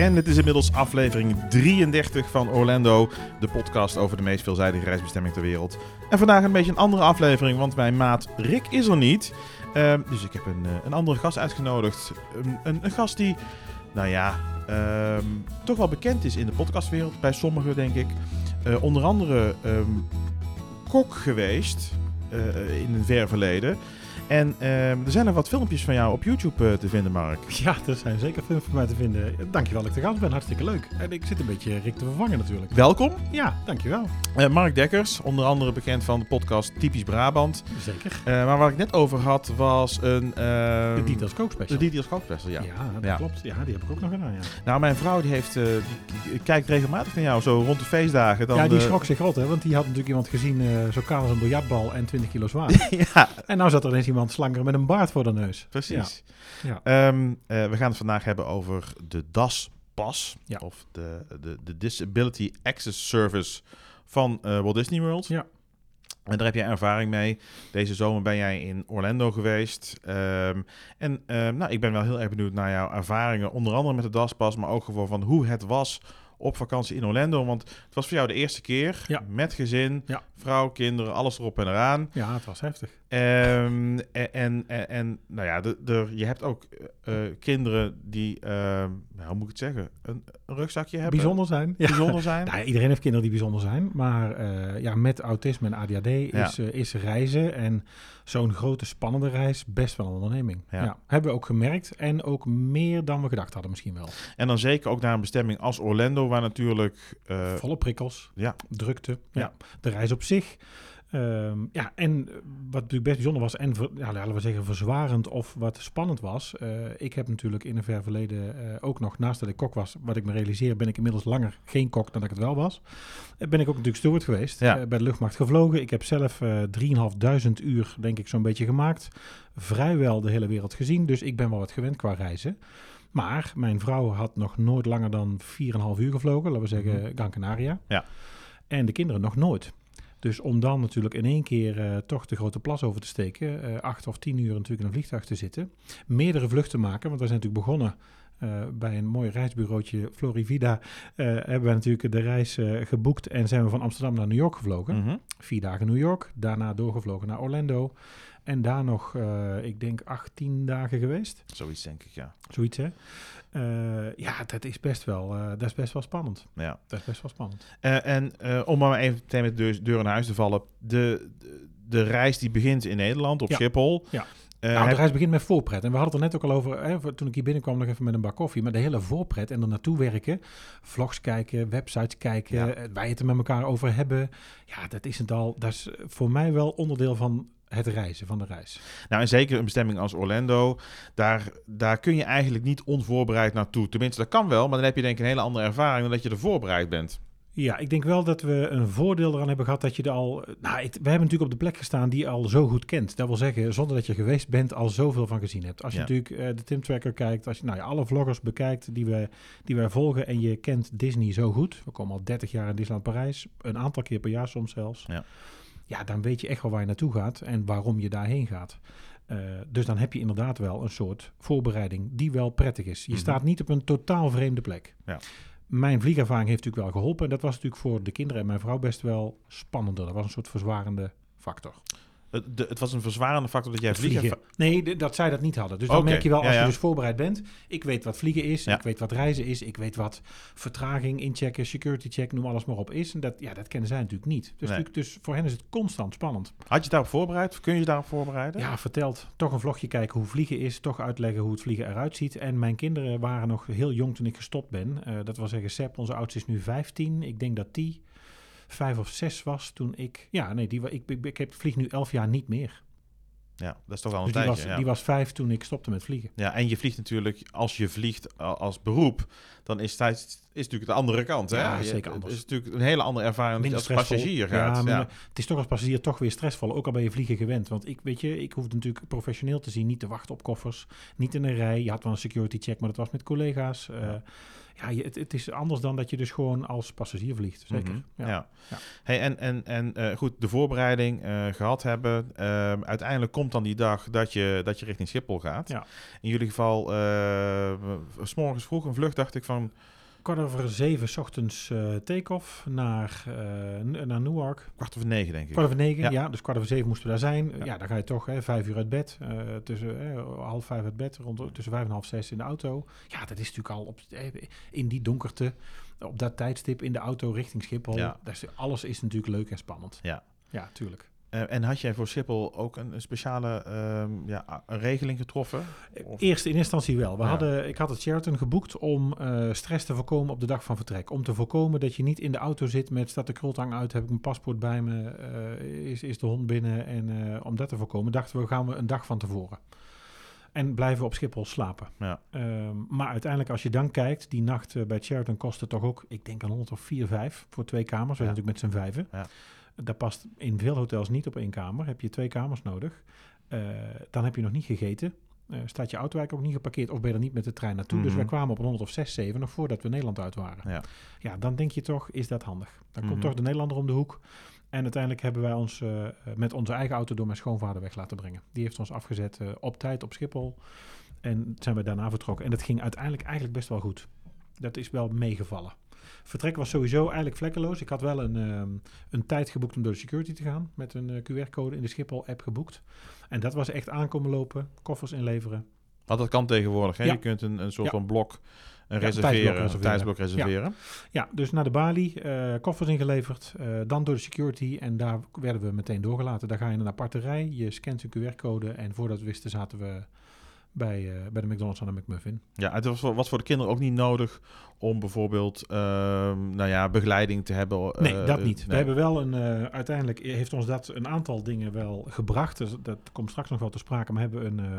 En het is inmiddels aflevering 33 van Orlando, de podcast over de meest veelzijdige reisbestemming ter wereld. En vandaag een beetje een andere aflevering, want mijn maat Rick is er niet. Ehm, dus ik heb een, eh, een andere gast uitgenodigd. Een, een, gast die, nou ja, ehm, toch wel bekend is in de podcastwereld, bij sommigen denk ik. Eh, onder andere ehm, kok geweest eh, in een ver verleden. En ehm, er zijn nog wat filmpjes van jou op YouTube eh, te vinden, Mark. Ja, er zijn zeker films van mij te vinden. Dankjewel dat ik te gast ben, hartstikke leuk. En ik zit een beetje Rick te vervangen natuurlijk. Welkom. Ja, dankjewel. Eh, Mark Dekkers, onder andere bekend van de podcast Typisch Brabant. Zeker. Eh, maar waar ik net over had, was een... ehm, De Details Cook De. Details Kookspecial, ja. Ja, dat Ja. klopt. Ja, die heb ik ook nog gedaan, ja. Nou, mijn vrouw die heeft, die, kijkt regelmatig naar jou, zo rond de feestdagen. Dan, ja, die schrok zich rot, hè. Want die had natuurlijk iemand gezien, zo kaal als een biljartbal en 20 kilo zwaar. ja, en nou zat er ineens iemand slanger met een baard voor de neus. precies. Ja. Ehm, eh, we gaan het vandaag hebben over de DAS-pas. Ja. Of de, de, de Disability Access Service van eh, Walt Disney World. Ja. En daar heb jij ervaring mee. Deze zomer ben jij in Orlando geweest. Ehm, en ehm, nou, ik ben wel heel erg benieuwd naar jouw ervaringen. Onder andere met de DAS-pas, maar ook gewoon van hoe het was op vakantie in Orlando. Want het was voor jou de eerste keer. Ja. Met gezin, Ja. Vrouw, kinderen, alles erop en eraan. Ja, het was heftig. Ehm, en, en, en, nou ja, de, de, je hebt ook eh, eh, kinderen die, ehm, nou, hoe moet ik het zeggen, een, een rugzakje hebben. Bijzonder zijn. Ja. Bijzonder zijn. Nou, iedereen heeft kinderen die bijzonder zijn, maar eh, ja, met autisme en ADHD is, is reizen en zo'n grote spannende reis best wel een onderneming. Ja. Ja. hebben we ook gemerkt en ook meer dan we gedacht hadden misschien wel. En dan zeker ook naar een bestemming als Orlando, waar natuurlijk... Volle prikkels, ja. drukte, Ja. ja. de reis op zich. Ehm, ja, en wat natuurlijk best bijzonder was en ver- ja, laten we zeggen verzwarend of wat spannend was. eh, ik heb natuurlijk in een ver verleden eh, ook nog, naast dat ik kok was, wat ik me realiseer, ben ik inmiddels langer geen kok dan dat ik het wel was. Eh, ben ik ook natuurlijk steward geweest, Ja. bij de luchtmacht gevlogen. Ik heb zelf eh 3.500 uur, denk ik, zo'n beetje gemaakt. Vrijwel de hele wereld gezien, dus ik ben wel wat gewend qua reizen. Maar mijn vrouw had nog nooit langer dan 4,5 uur gevlogen, laten we zeggen Mhm. Gran Canaria. Ja. En de kinderen nog nooit. Dus om dan natuurlijk in één keer eh, toch de grote plas over te steken, eh, acht of tien uur natuurlijk in een vliegtuig te zitten, meerdere vluchten maken, want we zijn natuurlijk begonnen eh, bij een mooi reisbureautje Florivida, eh, hebben we natuurlijk de reis geboekt en zijn we van Amsterdam naar New York gevlogen. mhm. Vier dagen New York, daarna doorgevlogen naar Orlando en daar nog, ik denk, 18 dagen geweest. Zoiets denk ik, ja. Zoiets, hè? Eh, ja, dat is best wel, eh, dat is best wel spannend. ja. Dat is best wel spannend. Eh, en om maar even meteen met de deur, deur naar huis te vallen. De, de, de reis die begint in Nederland, op Ja. Schiphol. Ja. Nou, de reis begint met voorpret. En we hadden het er net ook al over, hè, toen ik hier binnenkwam, nog even met een bak koffie. Maar de hele voorpret en er naartoe werken, vlogs kijken, websites kijken, Ja. wij het er met elkaar over hebben. Ja, dat is het al. Dat is voor mij wel onderdeel van het reizen, van de reis. Nou, en zeker een bestemming als Orlando, daar, daar kun je eigenlijk niet onvoorbereid naartoe. Tenminste, dat kan wel, maar dan heb je denk ik een hele andere ervaring dan dat je er voorbereid bent. Ja, ik denk wel dat we een voordeel eraan hebben gehad dat je er al... Nou, ik- we hebben natuurlijk op de plek gestaan die je al zo goed kent. Dat wil zeggen, zonder dat je geweest bent, al zoveel van gezien hebt. Als je Ja. natuurlijk eh, de Tim Tracker kijkt, als je nou ja, alle vloggers bekijkt die, we, die wij volgen en je kent Disney zo goed. We komen al 30 jaar in Disneyland Parijs, een aantal keer per jaar soms zelfs. Ja. Ja, dan weet je echt wel waar je naartoe gaat en waarom je daarheen gaat. Eh, dus dan heb je inderdaad wel een soort voorbereiding die wel prettig is. Je Mhm. staat niet op een totaal vreemde plek. Ja. Mijn vliegervaring heeft natuurlijk wel geholpen. En dat was natuurlijk voor de kinderen en mijn vrouw best wel spannender. Dat was een soort verzwarende factor. Het, de- het was een verzwarende factor dat jij vliegen... vliegen. Nee, dat zij dat niet hadden. Dus dan merk je wel, als ja. je dus voorbereid bent. Ik weet wat vliegen is, Ja. ik weet wat reizen is, ik weet wat vertraging, inchecken, security check, noem alles maar op is. En dat, ja, dat kennen zij natuurlijk niet. Dus, Nee. dus voor hen is het constant spannend. Had je daarop voorbereid? Kun je je daarop voorbereiden? Ja, vertelt. Toch een vlogje kijken hoe vliegen is. Toch uitleggen hoe het vliegen eruit ziet. En mijn kinderen waren nog heel jong toen ik gestopt ben. Eh, dat wil zeggen, Seb, onze oudste, is nu 15. Ik denk dat die vijf of zes was toen ik... Ja, nee, die, ik, ik, ik heb, vlieg nu elf jaar niet meer. Ja, dat is toch wel een Dus die tijdje. was, ja. die was vijf toen ik stopte met vliegen. ja, en je vliegt natuurlijk, als je vliegt als beroep, dan is het is natuurlijk de andere kant. Hè? Ja, zeker Het anders. is natuurlijk een hele andere ervaring je als passagier gaat. Ja, het is toch als passagier toch weer stressvol. Ook al ben je vliegen gewend. Want ik, weet je, ik hoefde natuurlijk professioneel te zien. Niet te wachten op koffers. Niet in een rij. Je had wel een security check, maar dat was met collega's. Eh, Ja. het, het is anders dan dat je dus gewoon als passagier vliegt. Zeker. Mhm, ja. Ja. Ja. Hey, en en, en eh, goed, de voorbereiding eh, gehad hebben. Ehm, uiteindelijk komt dan die dag dat je, dat je richting Schiphol gaat. Ja. In jullie geval, s morgens vroeg een vlucht, dacht ik van Kwart over zeven 's ochtends eh take-off naar, N- naar Newark. kwart over negen, denk ik. Kwart over negen, Ja. ja. Dus kwart over zeven moesten we daar zijn. Ja. Ja, dan ga je toch hè, vijf uur uit bed. eh, tussen half vijf uit bed, rond, tussen vijf en half zes in de auto. Ja, dat is natuurlijk al op, in die donkerte, op dat tijdstip in de auto richting Schiphol. Ja. Is, alles is natuurlijk leuk en spannend. Ja. Ja, tuurlijk. Eh, en had jij voor Schiphol ook een, een speciale ehm, ja, een regeling getroffen? Of- Eerst in instantie wel. We Ja. hadden, ik had het Sheraton geboekt om eh, stress te voorkomen op de dag van vertrek. Om te voorkomen dat je niet in de auto zit met staat de krultang uit, heb ik mijn paspoort bij me, eh, is, is de hond binnen. En eh, om dat te voorkomen dachten we gaan we een dag van tevoren. En blijven we op Schiphol slapen. Ja. Ehm, maar uiteindelijk als je dan kijkt, die nacht eh, bij Sheraton kostte toch ook, ik denk een 100 of 4, 5 voor twee kamers. We zijn natuurlijk met z'n vijven. Ja. Dat past in veel hotels niet op één kamer. Heb je twee kamers nodig. Eh, dan heb je nog niet gegeten. Eh, staat je auto eigenlijk ook niet geparkeerd of ben je er niet met de trein naartoe. Dus Mhm. wij kwamen op een 100 of 6, 7 nog voordat we Nederland uit waren. Ja. Ja, dan denk je toch, is dat handig. Dan Mhm. komt toch de Nederlander om de hoek. En uiteindelijk hebben wij ons eh, met onze eigen auto door mijn schoonvader weg laten brengen. Die heeft ons afgezet op tijd op Schiphol. En zijn we daarna vertrokken. En dat ging uiteindelijk eigenlijk best wel goed. Dat is wel meegevallen. Vertrek was sowieso eigenlijk vlekkeloos. Ik had wel een, ehm, een tijd geboekt om door de security te gaan. Met een eh, QR-code in de Schiphol-app geboekt. En dat was echt aankomen lopen, koffers inleveren. Want dat kan tegenwoordig. Hè? Ja. Je kunt een, een soort Ja. van blok een Ja, reserveren, tijdsblok een reserveren. tijdsblok reserveren. Ja, dus naar de balie, eh, koffers ingeleverd, eh, dan door de security en daar werden we meteen doorgelaten. Daar ga je in een aparte rij, je scant een QR-code en voordat we wisten zaten we bij, eh, bij de McDonald's aan de McMuffin. Ja, het was, voor- was voor de kinderen ook niet nodig om bijvoorbeeld ehm, nou ja, begeleiding te hebben. Nee, eh, dat niet. We nee. hebben wel een, eh, uiteindelijk heeft ons dat een aantal dingen wel gebracht. Dus dat komt straks nog wel te sprake, maar hebben een, eh,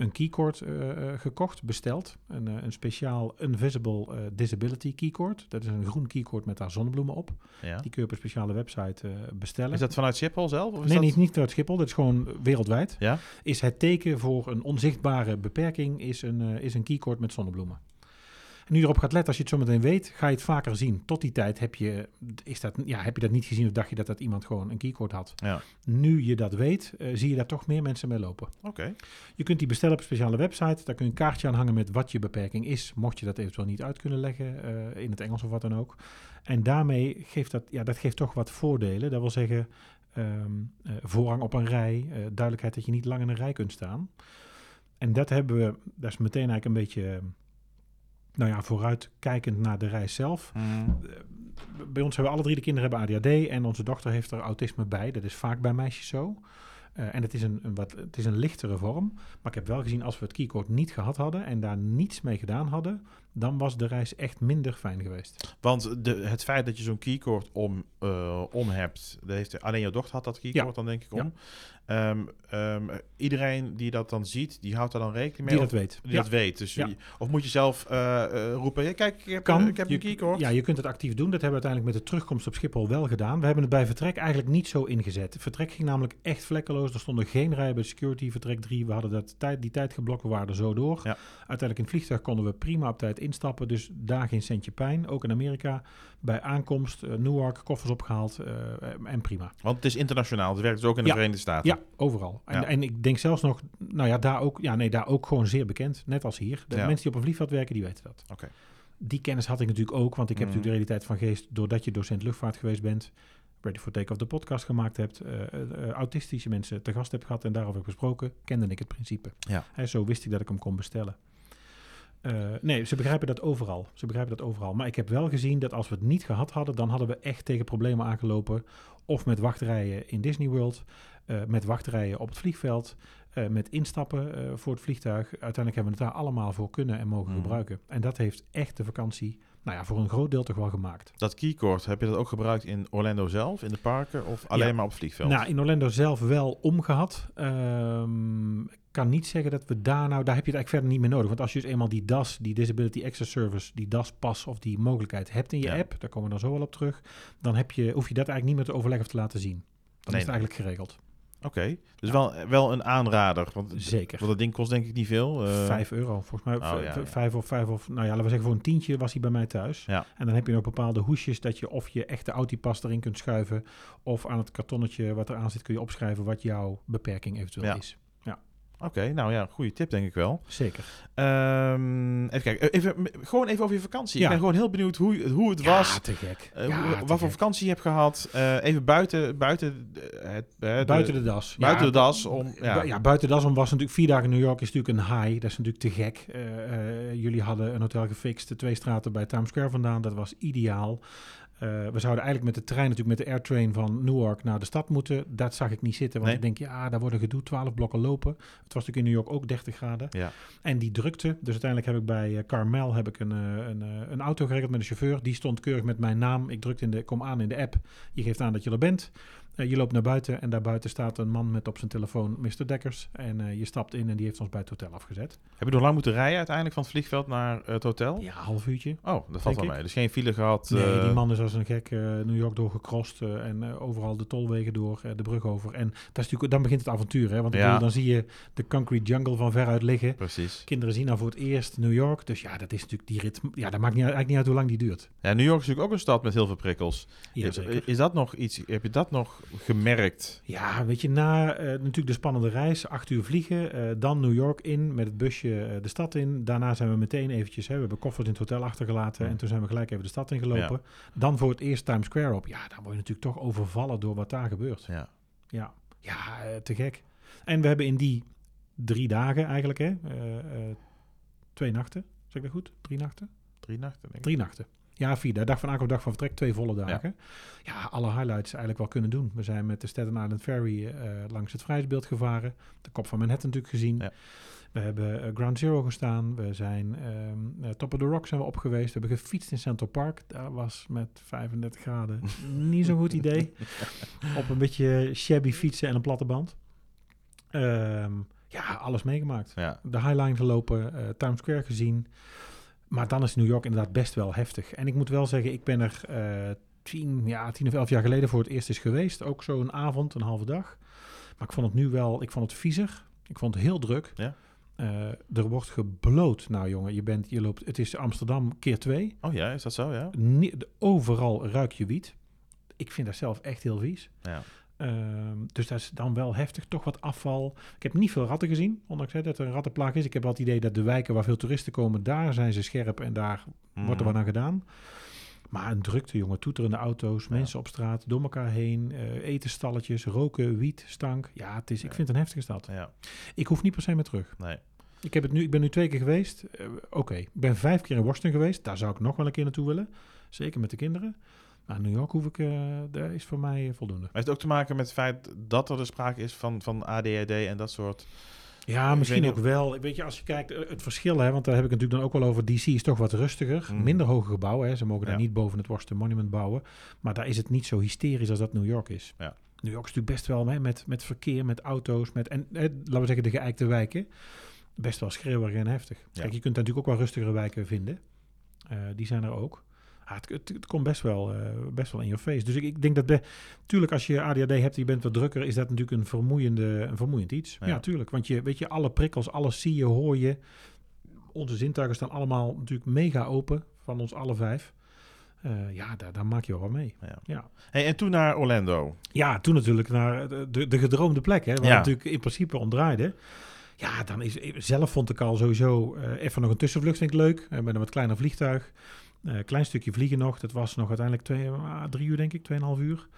een keycord eh, eh, gekocht, besteld. Een, eh, een speciaal Invisible Disability keycord. Dat is een groen keycord met daar zonnebloemen op. Ja. Die kun je op een speciale website bestellen. Is dat vanuit Schiphol zelf? Of is nee, dat... niet, niet uit Schiphol, dat is gewoon wereldwijd. Ja? Is het teken voor een onzichtbare beperking, is een, is een keycord met zonnebloemen. Nu erop gaat letten, als je het zo meteen weet, ga je het vaker zien. Tot die tijd heb je, is dat, ja, heb je dat niet gezien of dacht je dat dat iemand gewoon een keycord had. Ja. Nu je dat weet, eh, zie je daar toch meer mensen mee lopen. Oké. Je kunt die bestellen op een speciale website. Daar kun je een kaartje aan hangen met wat je beperking is. Mocht je dat eventueel niet uit kunnen leggen eh, in het Engels of wat dan ook. En daarmee geeft dat, ja, dat geeft toch wat voordelen. Dat wil zeggen eh, voorrang op een rij. duidelijkheid dat je niet lang in een rij kunt staan. En dat hebben we, dat is meteen eigenlijk een beetje, nou ja, vooruitkijkend naar de reis zelf. Mm. Eh, bij ons hebben alle drie de kinderen hebben ADHD en onze dochter heeft er autisme bij. Dat is vaak bij meisjes zo. Eh, en het is een, een wat, het is een lichtere vorm. Maar ik heb wel gezien, als we het keycord niet gehad hadden en daar niets mee gedaan hadden, dan was de reis echt minder fijn geweest. Want de, het feit dat je zo'n keycord om, eh, om hebt, dat heeft, alleen jouw dochter had dat keycord Ja. dan denk ik om. Ja. Ehm, ehm, iedereen die dat dan ziet, die houdt daar dan rekening mee? Die of dat weet. die Ja. dat weet. Dus je- of moet je zelf eh, eh, roepen, "Ja, kijk, ik heb, Kan. ik heb Je- een keycord. Ja, je kunt het actief doen. Dat hebben we uiteindelijk met de terugkomst op Schiphol wel gedaan. We hebben het bij vertrek eigenlijk niet zo ingezet. Vertrek ging namelijk echt vlekkeloos. Er stonden geen rijen bij security. Vertrek 3, we hadden dat tijd, die tijd geblokt. We waren er zo door. Uiteindelijk in het vliegtuig konden we prima op tijd instappen. Dus daar geen centje pijn. Ook in Amerika. Bij aankomst, eh, Newark, koffers opgehaald eh, en prima. Want het is internationaal. Het werkt dus ook in de Ja. Verenigde Staten. Ja, overal. En, Ja. en ik denk zelfs nog, nou ja, daar ook, ja, nee, daar ook gewoon zeer bekend. Net als hier. De Ja. mensen die op een vliegveld werken, die weten dat. Oké. Die kennis had ik natuurlijk ook, want ik heb Mhm. natuurlijk de realiteit van geest, doordat je docent luchtvaart geweest bent, Ready for Take-Off de podcast gemaakt hebt, eh, autistische mensen te gast hebt gehad en daarover heb gesproken, kende ik het principe. Ja. Hè, zo wist ik dat ik hem kon bestellen. Eh, nee, ze begrijpen dat overal. Ze begrijpen dat overal. Maar ik heb wel gezien dat als we het niet gehad hadden, dan hadden we echt tegen problemen aangelopen. Of met wachtrijen in Disney World, eh, met wachtrijen op het vliegveld, eh, met instappen voor het vliegtuig. Uiteindelijk hebben we het daar allemaal voor kunnen en mogen Mhm. gebruiken. En dat heeft echt de vakantie, nou ja, voor een groot deel toch wel gemaakt. Dat keycord, heb je dat ook gebruikt in Orlando zelf, in de parken? Of alleen Ja. maar op het vliegveld? Nou, in Orlando zelf wel omgehad. Ehm, kan niet zeggen dat we daar nou, daar heb je het eigenlijk verder niet meer nodig. Want als je dus eenmaal die DAS, die Disability Access Service, die DAS-pas of die mogelijkheid hebt in je Ja. app, daar komen we dan zo wel op terug, dan heb je, hoef je dat eigenlijk niet meer te overleggen of te laten zien. Dan Nee, is het eigenlijk geregeld. Oké, dus wel, wel een aanrader. Want, Zeker. want dat ding kost denk ik niet veel. eh, Vijf euro, volgens mij. Oh, ja. Vijf of vijf of, nou ja, laten we zeggen voor een tientje was hij bij mij thuis. Ja. En dan heb je nog bepaalde hoesjes dat je of je echte Autipas erin kunt schuiven, of aan het kartonnetje wat eraan zit kun je opschrijven wat jouw beperking eventueel is. Oké, nou ja, goede tip denk ik wel. Zeker. Ehm, even kijken, even, m- gewoon even over je vakantie. Ja. Ik ben gewoon heel benieuwd hoe, hoe het was. Te gek. eh, Ja, hoe- te wat voor vakantie je hebt gehad. eh, even buiten, buiten, eh, het, eh, de- Buiten de das. buiten de das. Om, Ja. buiten das om was natuurlijk vier dagen New York is natuurlijk een high. Dat is natuurlijk te gek. Eh, eh, jullie hadden een hotel gefixt, twee straten bij Times Square vandaan. Dat was ideaal. Eh, we zouden eigenlijk met de trein, natuurlijk met de airtrain van Newark naar de stad moeten. Dat zag ik niet zitten, want Nee. ik denk, ja, daar worden gedoe, 12 blokken lopen. Het was natuurlijk in New York ook 30 graden. Ja. En die drukte, dus uiteindelijk heb ik bij eh, Carmel heb ik een, eh, een, een auto geregeld met een chauffeur. Die stond keurig met mijn naam. Ik drukte in de, kom aan in de app. Je geeft aan dat je er bent. Eh, je loopt naar buiten en daarbuiten staat een man met op zijn telefoon Mr. Dekkers. En eh, je stapt in en die heeft ons bij het hotel afgezet. Heb je nog lang moeten rijden uiteindelijk van het vliegveld naar het hotel? Ja, half uurtje. Oh, dat valt wel mee. Dus geen file gehad. Nee, eh, die man is als een gek New York doorgecrossed eh, en overal de tolwegen door, de brug over. En dat is natuurlijk, dan begint het avontuur, hè? Want ik Ja. bedoel, dan zie je de concrete jungle van veruit liggen. Precies. Kinderen zien nou voor het eerst New York. Dus ja, dat is natuurlijk die rit. Ja, dat maakt niet, eigenlijk niet uit hoe lang die duurt. Ja, New York is natuurlijk ook een stad met heel veel prikkels. Ja, is dat nog iets? Heb je dat nog gemerkt? Ja, weet je, na eh, natuurlijk de spannende reis, acht uur vliegen, eh, dan New York in, met het busje eh, de stad in. Daarna zijn we meteen eventjes, hè, we hebben koffers in het hotel achtergelaten Ja. en toen zijn we gelijk even de stad ingelopen. Dan voor het eerst Times Square op. Ja, dan word je natuurlijk toch overvallen door wat daar gebeurt. Ja. Ja, ja te gek. En we hebben in die drie dagen eigenlijk, hè, twee nachten, zeg ik dat goed? Drie nachten? Drie nachten, denk ik. Drie nachten. Ja, vier. De dag van aankomst, dag van vertrek, twee volle dagen. Ja. alle highlights eigenlijk wel kunnen doen. We zijn met de Staten Island Ferry eh, langs het Vrijheidsbeeld gevaren. De kop van Manhattan natuurlijk gezien. Ja. We hebben eh, Ground Zero gestaan. We zijn eh, Top of the Rock zijn we op geweest. We hebben gefietst in Central Park. Daar was met 35 graden niet zo'n goed idee. op een beetje shabby fietsen en een platte band. Ehm, ja, alles meegemaakt Ja. de Highline gelopen, Times Square gezien. Maar dan is New York inderdaad best wel heftig. En ik moet wel zeggen, ik ben er eh, tien, ja, tien of elf jaar geleden voor het eerst eens geweest. Ook zo'n avond, een halve dag. Maar ik vond het nu wel, ik vond het viezig. Ik vond het heel druk. Ja. Eh, er wordt gebloot. Nou jongen, je, bent, je loopt, het is Amsterdam keer twee. Oh ja, is dat zo? Ja. Overal ruik je wiet. Ik vind dat zelf echt heel vies. ja. Ehm, dus dat is dan wel heftig, toch wat afval. Ik heb niet veel ratten gezien, ondanks hè, dat er een rattenplaag is. Ik heb wel het idee dat de wijken waar veel toeristen komen, daar zijn ze scherp en daar wordt er wat Mhm. aan gedaan. Maar een drukte, jongen, toeterende auto's, Ja. mensen op straat, door elkaar heen, eh etenstalletjes, roken, wiet, stank. Ja, het is, ik vind het een heftige stad. Ja, Ik hoef niet per se meer terug. nee. Ik, heb het nu, ik ben nu twee keer geweest. Eh, Oké, ik ben vijf keer in Washington geweest. Daar zou ik nog wel een keer naartoe willen. Zeker met de kinderen. Maar New York hoef ik, eh dat is voor mij eh, voldoende. Maar heeft het ook te maken met het feit dat er de sprake is van, van ADHD en dat soort... Ja, misschien ook wel. Weet je, als je kijkt, eh, het verschil, hè, want daar heb ik natuurlijk dan ook wel over. DC is toch wat rustiger. Mm. Minder hoge gebouwen. Hè. Ze mogen daar Ja. niet boven het Washington Monument bouwen. Maar daar is het niet zo hysterisch als dat New York is. Ja. New York is natuurlijk best wel hè, met, met verkeer, met auto's. Met, en hè, laten we zeggen, de geëikte wijken. Best wel schreeuwerig en heftig. Ja. Kijk, je kunt daar natuurlijk ook wel rustigere wijken vinden. Die zijn er ook. Ah, het, het, het komt best wel, eh, best wel in je face. Dus ik, ik denk dat... Be, tuurlijk, als je ADHD hebt en je bent wat drukker... is dat natuurlijk een, vermoeiende, een vermoeiend iets. Ja. Ja, tuurlijk. Want je, weet je, alle prikkels, alles zie je, hoor je. Onze zintuigen staan allemaal natuurlijk mega open. Van ons alle vijf. Eh, ja, daar, daar maak je wel mee. Ja. Ja. Hey, en toen naar Orlando. Ja, toen natuurlijk naar de, de, de gedroomde plek, hè, waar Ja. natuurlijk in principe om draaide. Ja, dan is zelf vond ik al sowieso eh, even nog een tussenvlucht vind ik leuk. Met een wat kleiner vliegtuig. Eh klein stukje vliegen nog. Dat was nog uiteindelijk twee, ah, drie uur denk ik, tweeënhalf uur.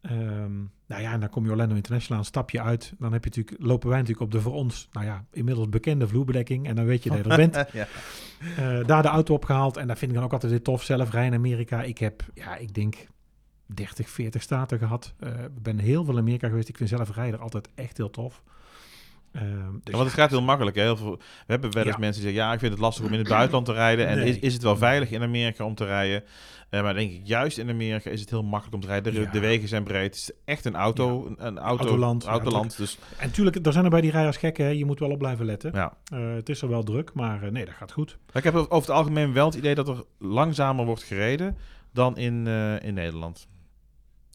Ehm, nou ja, en dan kom je Orlando International aan, stap je uit. Dan heb je natuurlijk, lopen wij natuurlijk op de voor ons, nou ja, inmiddels bekende vloerbedekking. En dan weet je dat je er bent. ja. Eh, daar de auto opgehaald. En dat vind ik dan ook altijd weer tof. Zelf rijden in Amerika. Ik heb, ja, ik denk 30, 40 staten gehad. Eh, Ik ben heel veel in Amerika geweest. Ik vind zelf rijden altijd echt heel tof. Ehm, dus want het gaat heel makkelijk. Hè? Heel veel, we hebben wel eens Ja. mensen die zeggen... ja, ik vind het lastig om in het buitenland te rijden. En Nee. is, is het wel veilig in Amerika om te rijden? Eh, maar denk ik, juist in Amerika is het heel makkelijk om te rijden. De, Ja. de wegen zijn breed. Het is echt een auto, een, een auto, Autoland, autoland. dus En natuurlijk, er zijn er bij die rijders gekken. hè. Je moet wel op blijven letten. ja. Eh, het is er wel druk, maar eh, nee, dat gaat goed. Maar ik heb over het algemeen wel het idee dat er langzamer wordt gereden dan in, in Nederland.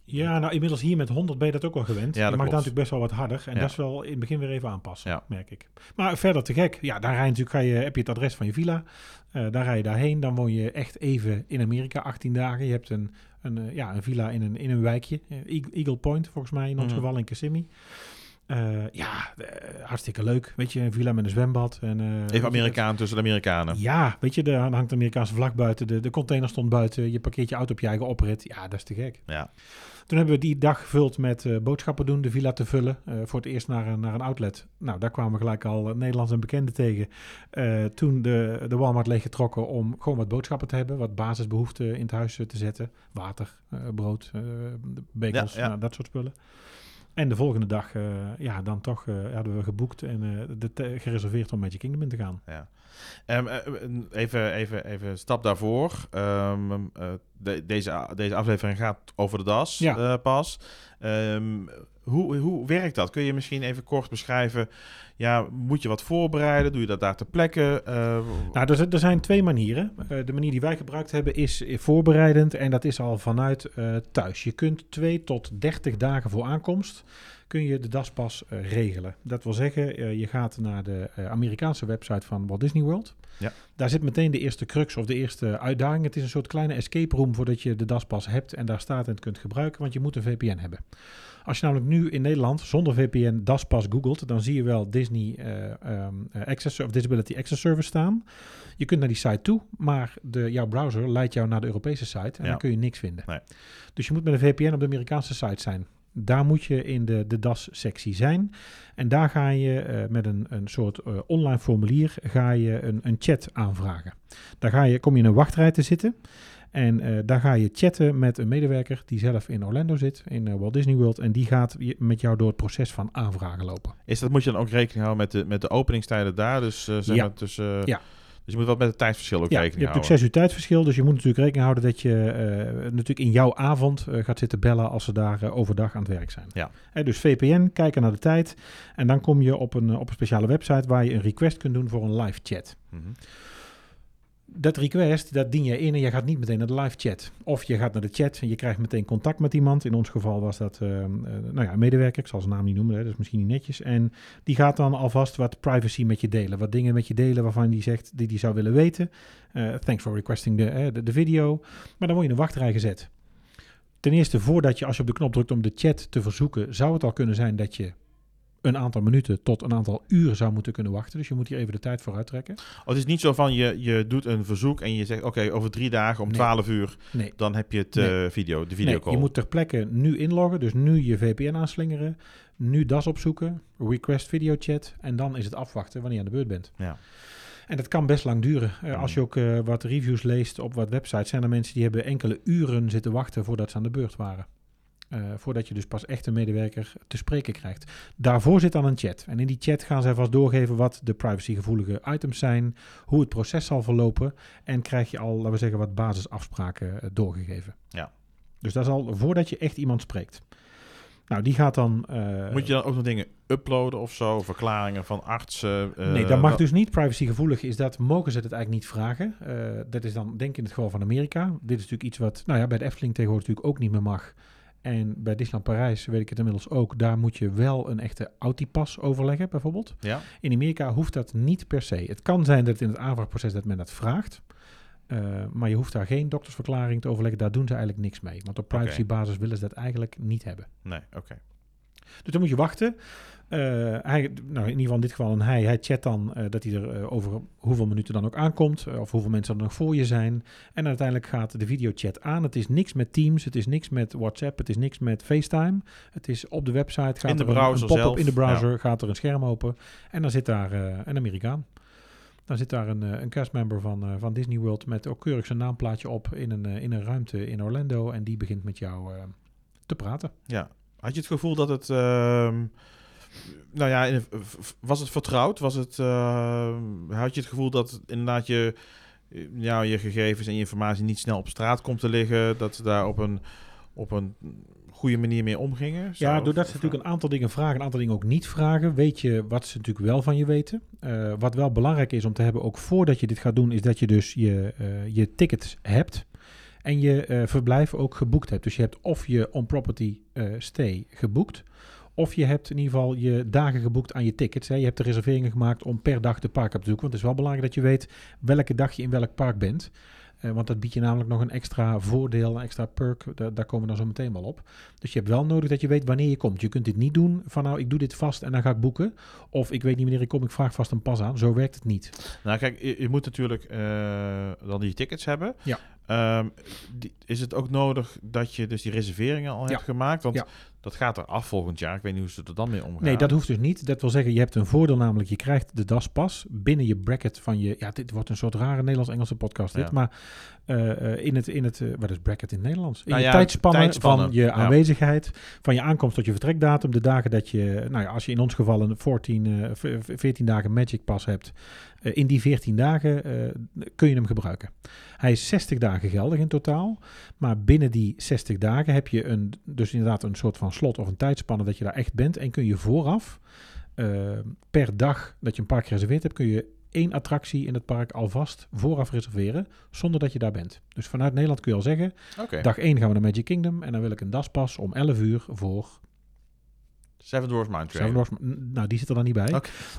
Ja, nou inmiddels hier met 100 ben je dat ook wel gewend. Ja, je dat mag daar klopt. natuurlijk best wel wat harder. En Ja. dat is wel in het begin weer even aanpassen, Ja. merk ik. Maar verder te gek. Ja, daar rij je natuurlijk, ga je, heb je het adres van je villa. Eh, daar rij je daarheen. Dan woon je echt even in Amerika, 18 dagen. Je hebt een, een, eh, ja, een villa in een, in een wijkje. Eh, Eagle Point, volgens mij in ons Mhm. geval in Kissimmee. Ja, hartstikke leuk. Weet je, een villa met een zwembad. En, Even Amerikaan tussen de Amerikanen. Ja, weet je, er hangt een Amerikaanse vlag buiten. De, de container stond buiten. Je parkeert je auto op je eigen oprit. Ja, dat is te gek. Ja. Toen hebben we die dag gevuld met eh, boodschappen doen, de villa te vullen. eh, voor het eerst naar, een- naar een outlet. Nou, daar kwamen we gelijk al eh, Nederlands en bekenden tegen. Toen de, de Walmart leeggetrokken om gewoon wat boodschappen te hebben. Wat basisbehoeften in het huis te zetten. Water, brood, Ja, ja. nou, dat soort spullen. En de volgende dag, eh, ja, dan toch eh, hadden we geboekt en eh, de gereserveerd om Magic Kingdom in te gaan. Ja. Ehm, eh, even, even, even een stap daarvoor. Ehm, eh, de- deze, deze aflevering gaat over de das Ja. pas. Ehm, hoe, hoe werkt dat? Kun je misschien even kort beschrijven? Ja, moet je wat voorbereiden? Doe je dat daar ter plekke? Eh, Nou, er, er zijn twee manieren. Eh, de manier die wij gebruikt hebben is voorbereidend en dat is al vanuit eh, thuis. Je kunt 2 tot 30 dagen voor aankomst kun je de daspas regelen. Dat wil zeggen, je gaat naar de Amerikaanse website van Walt Disney World. Ja. Daar zit meteen de eerste crux of de eerste uitdaging. Het is een soort kleine escape room voordat je de daspas hebt en daar staat en het kunt gebruiken, want je moet een VPN hebben. Als je namelijk nu in Nederland zonder VPN daspas googelt, dan zie je wel Disney eh, ehm, eh, Access of Disability Access Service staan. Je kunt naar die site toe, maar de, jouw browser leidt jou naar de Europese site en Ja. dan kun je niks vinden. Nee. Dus je moet met een VPN op de Amerikaanse site zijn. Daar moet je in de, de DAS-sectie zijn. En daar ga je eh, met een, een soort eh, online formulier ga je een, een chat aanvragen. Daar ga je, kom je in een wachtrij te zitten. En eh, daar ga je chatten met een medewerker die zelf in Orlando zit, in Walt Disney World. En die gaat met jou door het proces van aanvragen lopen. is dat, moet je dan ook rekening houden met de, met de openingstijden daar? Dus, zeg Ja. maar tussen, Ja. Dus je moet wat met het tijdverschil ook Ja, je hebt rekening natuurlijk houden. zes uur tijdverschil, dus je moet natuurlijk rekening houden dat je eh, natuurlijk in jouw avond eh, gaat zitten bellen als ze daar eh, overdag aan het werk zijn. Ja. Dus VPN, kijken naar de tijd en dan kom je op een, op een speciale website waar je een request kunt doen voor een live chat. Mhm. Dat request, dat dien je in en je gaat niet meteen naar de live chat. Of je gaat naar de chat en je krijgt meteen contact met iemand. In ons geval was dat eh, eh, nou ja, een medewerker, ik zal zijn naam niet noemen, hè, dat is misschien niet netjes. En die gaat dan alvast wat privacy met je delen. Wat dingen met je delen waarvan die zegt, die die zou willen weten. Eh, thanks for requesting de, de, de video. Maar dan word je in een wachtrij gezet. Ten eerste, voordat je, als je op de knop drukt om de chat te verzoeken, zou het al kunnen zijn dat je een aantal minuten tot een aantal uren zou moeten kunnen wachten. Dus je moet hier even de tijd voor uittrekken. Oh, het is niet zo van je, je doet een verzoek en je zegt oké, over drie dagen om Nee. 12 uur, Nee. dan heb je het Nee. eh, video, de Nee, videocall. je moet ter plekke nu inloggen, dus nu je VPN aanslingeren, nu DAS opzoeken, request video chat en dan is het afwachten wanneer je aan de beurt bent. Ja. En dat kan best lang duren. Eh, als je ook eh, wat reviews leest op wat websites, zijn er mensen die hebben enkele uren zitten wachten voordat ze aan de beurt waren. Eh, voordat je dus pas echt een medewerker te spreken krijgt. Daarvoor zit dan een chat. En in die chat gaan zij vast doorgeven wat de privacygevoelige items zijn, hoe het proces zal verlopen. En krijg je al, laten we zeggen, wat basisafspraken eh, doorgegeven. Ja. Dus dat is al voordat je echt iemand spreekt. Nou, die gaat dan. eh, Moet je dan ook nog dingen uploaden of zo? Verklaringen van artsen? nee, dat mag dus niet. Privacygevoelig is dat, mogen ze het eigenlijk niet vragen. Dat is dan, denk ik, in het geval van Amerika. Dit is natuurlijk iets wat, nou ja, bij de Efteling tegenwoordig natuurlijk ook niet meer mag. En bij Disneyland Parijs weet ik het inmiddels ook. Daar moet je wel een echte autipas overleggen, bijvoorbeeld. Ja? In Amerika hoeft dat niet per se. Het kan zijn dat in het aanvraagproces dat men dat vraagt. Eh, maar je hoeft daar geen doktersverklaring te overleggen. Daar doen ze eigenlijk niks mee. Want op privacybasis willen ze dat eigenlijk niet hebben. Nee, oké. Dus dan moet je wachten. Eh, hij, nou in ieder geval in dit geval een hij. Hij chat dan eh, dat hij er eh, over hoeveel minuten dan ook aankomt. of hoeveel mensen er nog voor je zijn. En uiteindelijk gaat de videochat aan. Het is niks met Teams. Het is niks met WhatsApp. Het is niks met FaceTime. Het is op de website. Gaat In de er browser een pop-up in de browser. Gaat er een scherm open. En dan zit daar een Amerikaan. Dan zit daar een, een castmember van, van Disney World met ook keurig zijn naamplaatje op in een, in een ruimte in Orlando. En die begint met jou te praten. Ja. Had je het gevoel dat het... ehm, nou ja, was het vertrouwd? Was het, ehm, had je het gevoel dat inderdaad je, eh, ja, je gegevens en je informatie niet snel op straat komt te liggen? Dat ze daar op een, op een goede manier mee omgingen? Zo, Ja, doordat ze natuurlijk een aantal dingen vragen, een aantal dingen ook niet vragen, weet je wat ze natuurlijk wel van je weten. Eh, wat wel belangrijk is om te hebben, ook voordat je dit gaat doen, is dat je dus je, eh, je tickets hebt. En je eh, verblijf ook geboekt hebt. Dus je hebt of je on-property eh, stay geboekt, of je hebt in ieder geval je dagen geboekt aan je tickets. Hè. Je hebt de reserveringen gemaakt om per dag de park op te zoeken. Want het is wel belangrijk dat je weet welke dag je in welk park bent. Eh, want dat biedt je namelijk nog een extra voordeel, een extra perk. Da- daar komen we dan zo meteen wel op. Dus je hebt wel nodig dat je weet wanneer je komt. Je kunt dit niet doen van nou, ik doe dit vast en dan ga ik boeken. Of ik weet niet wanneer ik kom, ik vraag vast een pas aan. Zo werkt het niet. Nou, kijk, je, je moet natuurlijk eh, dan die tickets hebben. Ja. Ehm, die- is het ook nodig dat je dus die reserveringen al Ja. hebt gemaakt? Want Ja. dat gaat er af volgend jaar. Ik weet niet hoe ze er dan mee omgaan. Nee, dat hoeft dus niet. Dat wil zeggen, je hebt een voordeel namelijk, je krijgt de DAS-pas binnen je bracket van je... Ja, dit wordt een soort rare Nederlands-Engelse podcast dit, Ja. maar eh, eh, in het, in het eh, wat is bracket in het Nederlands? In Nou je ja, tijdspannen, tijdspannen, van je aanwezigheid, van je aankomst tot je vertrekdatum, de dagen dat je, nou ja, als je in ons geval een 14, eh, v- v- 14 dagen Magic Pass hebt, in die 14 dagen eh, kun je hem gebruiken. Hij is 60 dagen geldig in totaal, maar binnen die 60 dagen heb je een, dus inderdaad een soort van slot of een tijdspanne dat je daar echt bent en kun je vooraf eh, per dag dat je een park gereserveerd hebt, kun je één attractie in het park alvast vooraf reserveren, zonder dat je daar bent. Dus vanuit Nederland kun je al zeggen, dag 1 gaan we naar Magic Kingdom en dan wil ik een daspas om 11 uur voor Seven Dwarfs Mine Train. Seven Dwarfs- n- Nou, die zit er dan niet bij.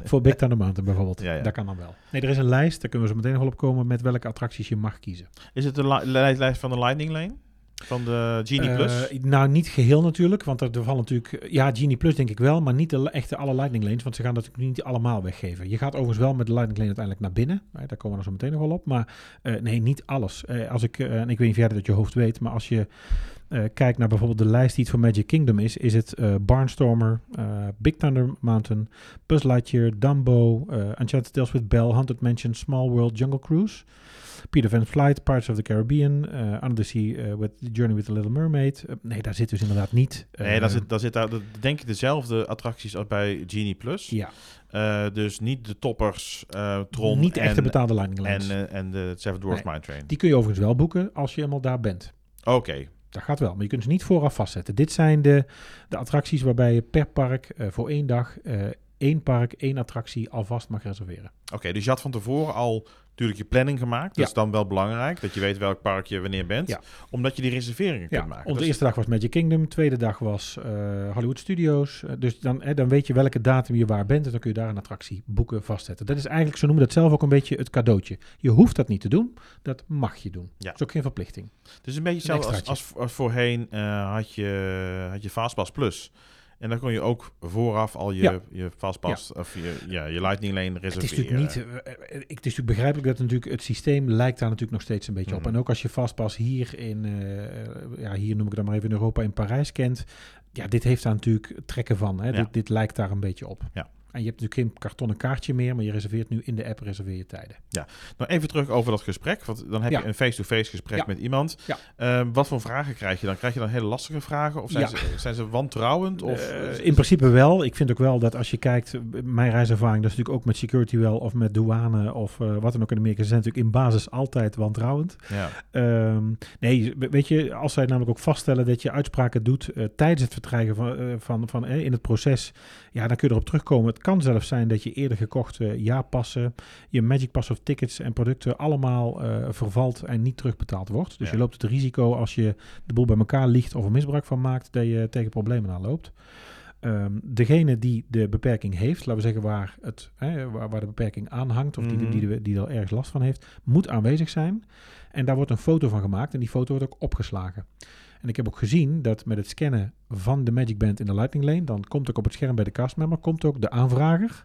Voor Big Thunder Mountain bijvoorbeeld. Ja, ja. Dat kan dan wel. Nee, er is een lijst, daar kunnen we zo meteen nog wel op komen, met welke attracties je mag kiezen. Is het de li- li- lijst van de Lightning Lane? Van de Genie Plus? Eh, nou, niet geheel natuurlijk, want er, er vallen natuurlijk... Ja, Genie Plus denk ik wel, maar niet de echte alle Lightning Lanes, want ze gaan dat natuurlijk niet allemaal weggeven. Je gaat overigens wel met de Lightning Lane uiteindelijk naar binnen, hè, daar komen we zo meteen nog wel op, maar eh, nee, niet alles. Eh, als ik, en ik weet niet of jij dat je hoofd weet, maar als je kijkt naar bijvoorbeeld de lijst die het voor Magic Kingdom is, is het Barnstormer, Big Thunder Mountain, Buzz Lightyear, Dumbo, Enchanted Tales with Belle, Haunted Mansion, Small World, Jungle Cruise... Peter Van Flight, Pirates of the Caribbean, eh Under the Sea eh, with the Journey with the Little Mermaid. Eh, nee, daar zit dus inderdaad niet. nee, daar zit, daar zit daar, de- denk ik dezelfde attracties als bij Genie Plus. Ja, dus niet de toppers, eh, Tron niet de echte en, betaalde Lightning en, en de Seven Dwarfs Nee. Mine Train. Die kun je overigens wel boeken als je helemaal daar bent. Oké, Dat gaat wel, maar je kunt ze niet vooraf vastzetten. Dit zijn de, de attracties waarbij je per park voor één dag één park, één attractie alvast mag reserveren. Oké, dus je had van tevoren al natuurlijk je planning gemaakt. Dat Ja. is dan wel belangrijk, dat je weet welk park je wanneer bent. Ja. Omdat je die reserveringen Ja, kunt maken. onze Dus- eerste dag was Magic Kingdom, tweede dag was eh, Hollywood Studios. Eh, dus dan, eh, dan weet je welke datum je waar bent en dan kun je daar een attractie boeken, vastzetten. Dat is eigenlijk, zo noemen dat zelf ook een beetje het cadeautje. Je hoeft dat niet te doen, dat mag je doen. Ja. Dat is ook geen verplichting. Is een beetje hetzelfde als, als, als voorheen eh, had, je, had je Fastpass Plus. En dan kon je ook vooraf al je, Ja. je Fastpass of je, ja, je Lightning Lane Het is reserveren. natuurlijk niet, eh, eh, het is natuurlijk begrijpelijk dat natuurlijk het systeem lijkt daar natuurlijk nog steeds een beetje op. Mhm. En ook als je Fastpass hier in, eh, ja, hier noem ik dan maar even in Europa, in Parijs kent. Ja, dit heeft daar natuurlijk trekken van. Hè? Ja. Dit, dit lijkt daar een beetje op. Ja. En je hebt natuurlijk geen kartonnen kaartje meer, maar je reserveert nu in de app reserveer je tijden. Nou, even terug over dat gesprek. Want dan heb Ja. je een face-to-face gesprek Ja. met iemand. Ja. Eh, wat voor vragen krijg je dan? Krijg je dan hele lastige vragen? Of zijn, Ja. ze, zijn ze wantrouwend? Of, Eh, in principe wel. Ik vind ook wel dat als je kijkt, mijn reiservaring, dat is natuurlijk ook met security wel, of met douane of eh, wat dan ook in Amerika, ze zijn natuurlijk in basis altijd wantrouwend. ja. Ehm, nee, we- weet je, als zij namelijk ook vaststellen dat je uitspraken doet eh, tijdens het verkrijgen van, van, van in het proces, ja, dan kun je erop terugkomen. Het kan zelfs zijn dat je eerder gekochte jaarpassen, je Magic Pass of tickets en producten allemaal eh, vervalt en niet terugbetaald wordt. Dus Ja. je loopt het risico als je de boel bij elkaar liegt of er misbruik van maakt, dat je tegen problemen aan loopt. Ehm, degene die de beperking heeft, laten we zeggen waar, het, hè, waar, waar de beperking aan hangt, of die, Mhm. die, die, die er ergens last van heeft, moet aanwezig zijn. En daar wordt een foto van gemaakt en die foto wordt ook opgeslagen. En ik heb ook gezien dat met het scannen van de Magic Band in de Lightning Lane, dan komt ook op het scherm bij de castmember, komt ook de aanvrager,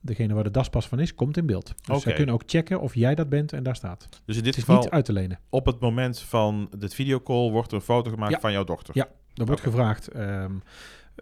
degene waar de daspas van is, komt in beeld. Dus zij kunnen ook checken of jij dat bent en daar staat. Dus in dit Het geval, niet uit te lenen. op het moment van de videocall wordt er een foto gemaakt Ja. van jouw dochter. Ja. Er wordt gevraagd, ehm, eh,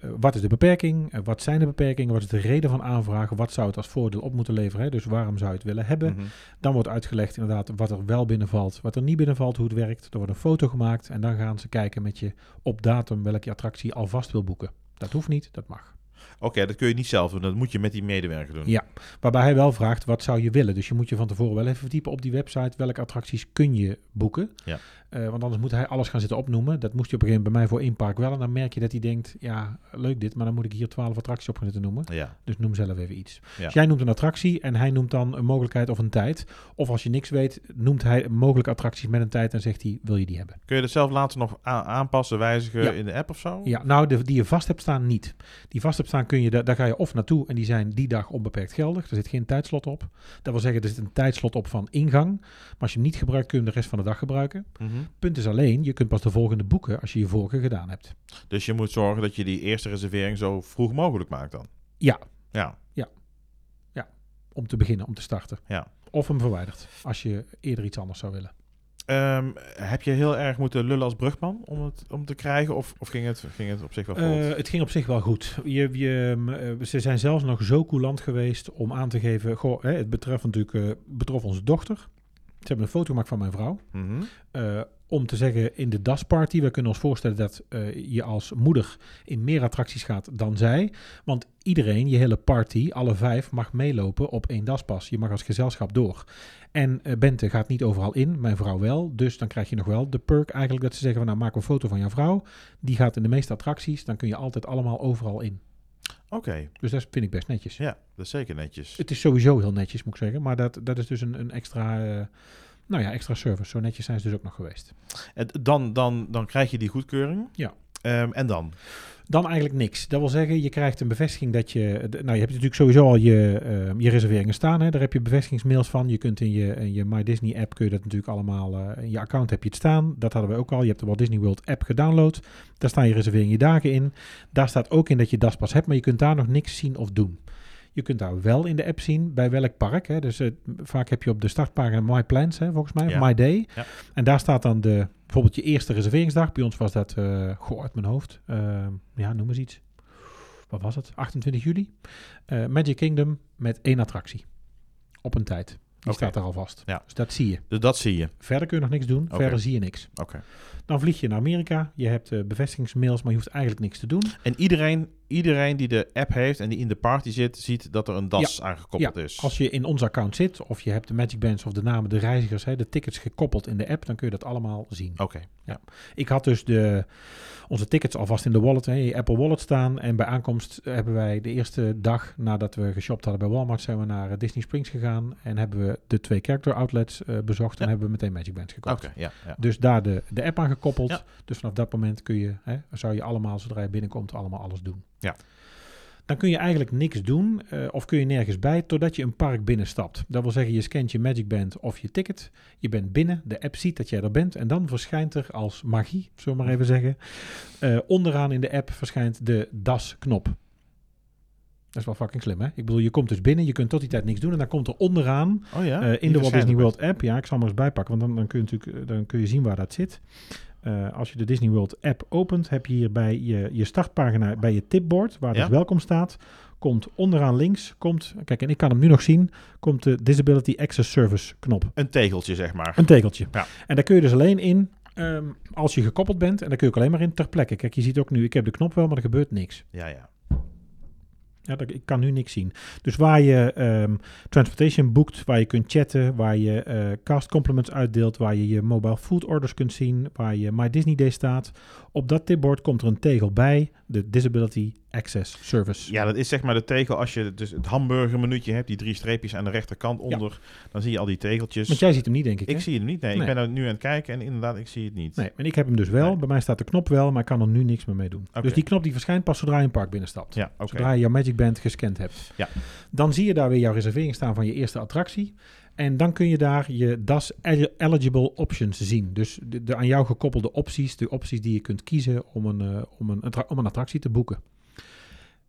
wat is de beperking? Eh, wat zijn de beperkingen? Wat is de reden van aanvragen? Wat zou het als voordeel op moeten leveren? Hè? Dus waarom zou je het willen hebben? Mhm. Dan wordt uitgelegd inderdaad wat er wel binnenvalt, wat er niet binnenvalt, hoe het werkt. Er wordt een foto gemaakt en dan gaan ze kijken met je op datum welke attractie alvast wil boeken. Dat hoeft niet, dat mag. Oké, dat kun je niet zelf doen. Dat moet je met die medewerker doen. Ja. Waarbij hij wel vraagt, wat zou je willen? Dus je moet je van tevoren wel even verdiepen op die website. Welke attracties kun je boeken? Ja. Eh, want anders moet hij alles gaan zitten opnoemen. Dat moest je op een gegeven moment bij mij voor één park wel. En dan merk je dat hij denkt, ja, leuk dit, maar dan moet ik hier twaalf attracties op gaan zitten noemen. Ja. Dus noem zelf even iets. Ja. Dus jij noemt een attractie en hij noemt dan een mogelijkheid of een tijd. Of als je niks weet, noemt hij mogelijke attracties met een tijd en zegt hij, wil je die hebben? Kun je dat zelf later nog aanpassen, wijzigen Ja. in de app of zo? Ja, nou, de, die je vast hebt staan niet. Die vast hebt staan kun je, da- daar ga je of naartoe en die zijn die dag onbeperkt geldig. Er zit geen tijdslot op. Dat wil zeggen, er zit een tijdslot op van ingang. Maar als je hem niet gebruikt, kun je hem de rest van de dag gebruiken. Mhm. Punt is alleen, je kunt pas de volgende boeken als je je vorige gedaan hebt. Dus je moet zorgen dat je die eerste reservering zo vroeg mogelijk maakt dan? Ja. Ja. Om te beginnen, om te starten. Ja. Of hem verwijderd, als je eerder iets anders zou willen. Ehm, heb je heel erg moeten lullen als brugman om het om te krijgen? Of, of ging, het, ging het op zich wel goed? Eh, het ging op zich wel goed. Je, je, m, eh, ze zijn zelfs nog zo coulant geweest om aan te geven... Goh, hè, het betreft natuurlijk, eh, betrof onze dochter. Ze hebben een foto gemaakt van mijn vrouw. Mhm. Eh, om te zeggen, in de DAS-party, we kunnen ons voorstellen dat eh, je als moeder in meer attracties gaat dan zij. Want iedereen, je hele party, alle vijf, mag meelopen op één DAS-pas. Je mag als gezelschap door. En eh, Bente gaat niet overal in, mijn vrouw wel. Dus dan krijg je nog wel de perk eigenlijk dat ze zeggen van nou maak een foto van jouw vrouw. Die gaat in de meeste attracties, dan kun je altijd allemaal overal in. Oké, Dus dat vind ik best netjes. ja, dat is zeker netjes. Het is sowieso heel netjes, moet ik zeggen. Maar dat, dat is dus een, een extra, eh, nou ja, extra service. Zo netjes zijn ze dus ook nog geweest. En dan, dan, dan krijg je die goedkeuring. Ja. Ehm, en dan? Dan eigenlijk niks. Dat wil zeggen, je krijgt een bevestiging dat je... Nou, je hebt natuurlijk sowieso al je, eh, je reserveringen staan. Hè? Daar heb je bevestigingsmails van. Je kunt in je, in je My Disney app kun je dat natuurlijk allemaal... eh, in je account heb je het staan. Dat hadden we ook al. Je hebt de Walt Disney World app gedownload. Daar staan je reserveringen, je dagen in. Daar staat ook in dat je DASPAS hebt, maar je kunt daar nog niks zien of doen. Je kunt daar wel in de app zien bij welk park. Hè. Dus eh, vaak heb je op de startpagina My Plans, hè, volgens mij, of. My Day. Ja. En daar staat dan de, bijvoorbeeld je eerste reserveringsdag. Bij ons was dat, goh, uit mijn hoofd. Eh, ja, noem eens iets. Wat was het? 28 juli. Eh, Magic Kingdom met één attractie. Op een tijd. Die staat er al vast. Ja. Dus dat zie je. Dus dat zie je. Verder kun je nog niks doen. Verder zie je niks. Oké. Dan vlieg je naar Amerika. Je hebt bevestigingsmails, maar je hoeft eigenlijk niks te doen. En iedereen, iedereen die de app heeft en die in de party zit, ziet dat er een das aangekoppeld is. Als je in ons account zit, of je hebt de Magic Bands of de namen, de reizigers, hè, de tickets gekoppeld in de app, dan kun je dat allemaal zien. Oké. Ik had dus de, onze tickets alvast in de wallet, hè, je Apple Wallet staan. En bij aankomst hebben wij de eerste dag nadat we geshopt hadden bij Walmart, zijn we naar eh, Disney Springs gegaan. En hebben we de twee character outlets eh, bezocht Ja. en hebben we meteen Magic Bands gekocht. Oké, ja. ja. Dus daar de, de app aan gekoppeld. Ja. Dus vanaf dat moment kun je, hè, zou je allemaal, zodra je binnenkomt, allemaal alles doen. Ja. Dan kun je eigenlijk niks doen eh, of kun je nergens bij totdat je een park binnenstapt. Dat wil zeggen, je scant je Magic Band of je ticket. Je bent binnen, de app ziet dat jij er bent en dan verschijnt er als magie, zullen we maar even zeggen, eh, onderaan in de app verschijnt de DAS-knop. Dat is wel fucking slim, hè? Ik bedoel, je komt dus binnen, je kunt tot die tijd niks doen en dan komt er onderaan Oh ja? eh, in de Walt Disney World app. Ja, ik zal hem er eens bijpakken, want dan, dan, kun je natuurlijk, dan kun je zien waar dat zit. Eh, als je de Disney World app opent, heb je hier bij je, je startpagina, bij je tipboard, waar Ja. dus welkom staat, komt onderaan links, komt, kijk, en ik kan hem nu nog zien, komt de Disability Access Service knop. Een tegeltje, zeg maar. Een tegeltje. Ja. En daar kun je dus alleen in ehm, als je gekoppeld bent. En daar kun je ook alleen maar in ter plekke. Kijk, je ziet ook nu, ik heb de knop wel, maar er gebeurt niks. Ja, ja. Ja, dat, ik kan nu niks zien. Dus waar je ehm, transportation boekt, waar je kunt chatten, waar je eh, cast compliments uitdeelt, waar je je mobile food orders kunt zien, waar je My Disney Day staat. Op dat tipboard komt er een tegel bij, de Disability Access Service. Ja, dat is zeg maar de tegel. Als je dus het hamburgermenuutje hebt, die drie streepjes aan de rechterkant onder, dan zie je al die tegeltjes. Want jij ziet hem niet, denk ik. ik hè? zie het niet. Nee, Nee. ik ben er nu aan het kijken en inderdaad, ik zie het niet. Nee, en ik heb hem dus wel. Nee. Bij mij staat de knop wel, maar ik kan er nu niks meer mee doen. Dus die knop die verschijnt pas zodra je een park binnenstapt. Ja. Zodra je jouw Magic Band gescand hebt. Ja. Dan zie je daar weer jouw reservering staan van je eerste attractie. En dan kun je daar je DAS el- eligible options zien. Dus de, de aan jou gekoppelde opties, de opties die je kunt kiezen om een, eh, om, een, om een attractie te boeken.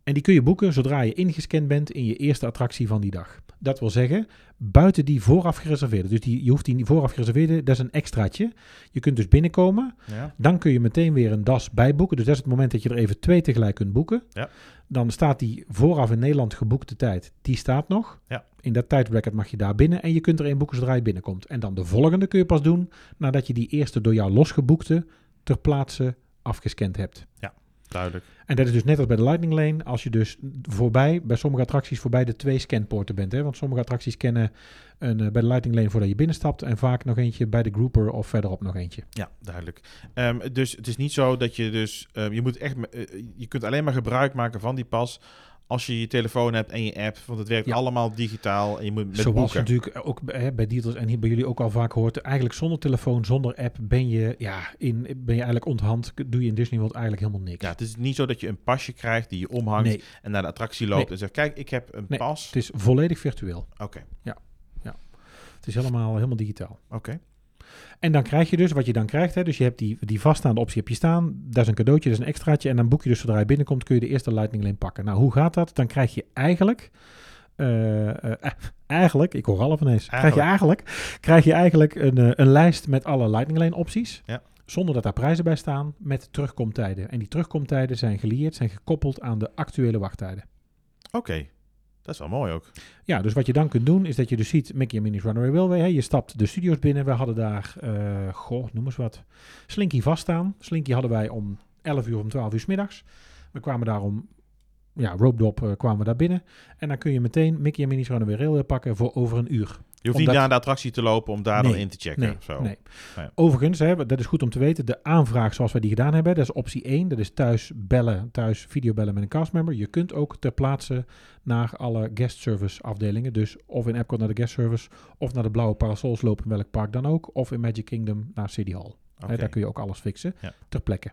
En die kun je boeken zodra je ingescand bent in je eerste attractie van die dag. Dat wil zeggen, buiten die vooraf gereserveerde. Dus die, je hoeft die vooraf gereserveerde, dat is een extraatje. Je kunt dus binnenkomen. Ja. Dan kun je meteen weer een DAS bijboeken. Dus dat is het moment dat je er even twee tegelijk kunt boeken. Ja. Dan staat die vooraf in Nederland geboekte tijd, die staat nog. Ja. In dat tijdbracket mag je daar binnen en je kunt er een boeken zodra je binnenkomt. En dan de volgende kun je pas doen nadat je die eerste door jou losgeboekte ter plaatse afgescand hebt. Ja. Duidelijk. En dat is dus net als bij de Lightning Lane, als je dus voorbij, bij sommige attracties voorbij de twee scanpoorten bent. Hè? Want sommige attracties kennen een, eh, bij de Lightning Lane voordat je binnenstapt en vaak nog eentje bij de grouper of verderop nog eentje. Ja, duidelijk. Ehm, dus het is niet zo dat je dus... ehm, je, moet echt, eh, je kunt alleen maar gebruik maken van die pas als je je telefoon hebt en je app. Want het werkt Ja. allemaal digitaal en je moet met Zoals boeken. natuurlijk ook bij, bij Dieters en hier bij jullie ook al vaak hoort, eigenlijk zonder telefoon, zonder app ben je, ja, in, ben je eigenlijk onthand, doe je in Disney World eigenlijk helemaal niks. Ja, het is niet zo dat je een pasje krijgt die je omhangt nee, en naar de attractie loopt Nee. en zegt... Kijk, ik heb een Nee. pas. het is volledig virtueel. Oké, Het is helemaal, helemaal digitaal. oké. En dan krijg je dus, wat je dan krijgt, hè, dus je hebt die, die vaststaande optie heb je staan, dat is een cadeautje, dat is een extraatje, en dan boek je dus zodra je binnenkomt, kun je de eerste Lightning Lane pakken. Nou, hoe gaat dat? Dan krijg je eigenlijk, eh, eh, eh, eigenlijk, ik hoor alle van eens, krijg je eigenlijk, krijg je eigenlijk een, een lijst met alle Lightning Lane opties, Ja. zonder dat daar prijzen bij staan, met terugkomtijden. En die terugkomtijden zijn gelieerd, zijn gekoppeld aan de actuele wachttijden. Oké, dat is wel mooi ook. Ja, dus wat je dan kunt doen is dat je dus ziet Mickey en Minnie's Runaway Railway. Hè. Je stapt de studio's binnen. We hadden daar, eh, goh, noem eens wat, Slinky vaststaan. Slinky hadden wij om 11 uur om 12 uur 's middags. We kwamen daar om, ja, rope drop eh, kwamen we daar binnen. En dan kun je meteen Mickey en Minnie's Runaway Railway pakken voor over een uur. Je hoeft Omdat- niet naar de attractie te lopen om daar Nee, dan in te checken Nee, zo. nee. Overigens, hè, dat is goed om te weten, de aanvraag zoals wij die gedaan hebben, dat is optie 1. Dat is thuis bellen, thuis videobellen met een castmember. Je kunt ook ter plaatse naar alle guest service afdelingen. Dus of in Epcot naar de guest service, of naar de blauwe parasols lopen, in welk park dan ook. Of in Magic Kingdom naar City Hall. Hè, daar kun je ook alles fixen, Ja. ter plekke.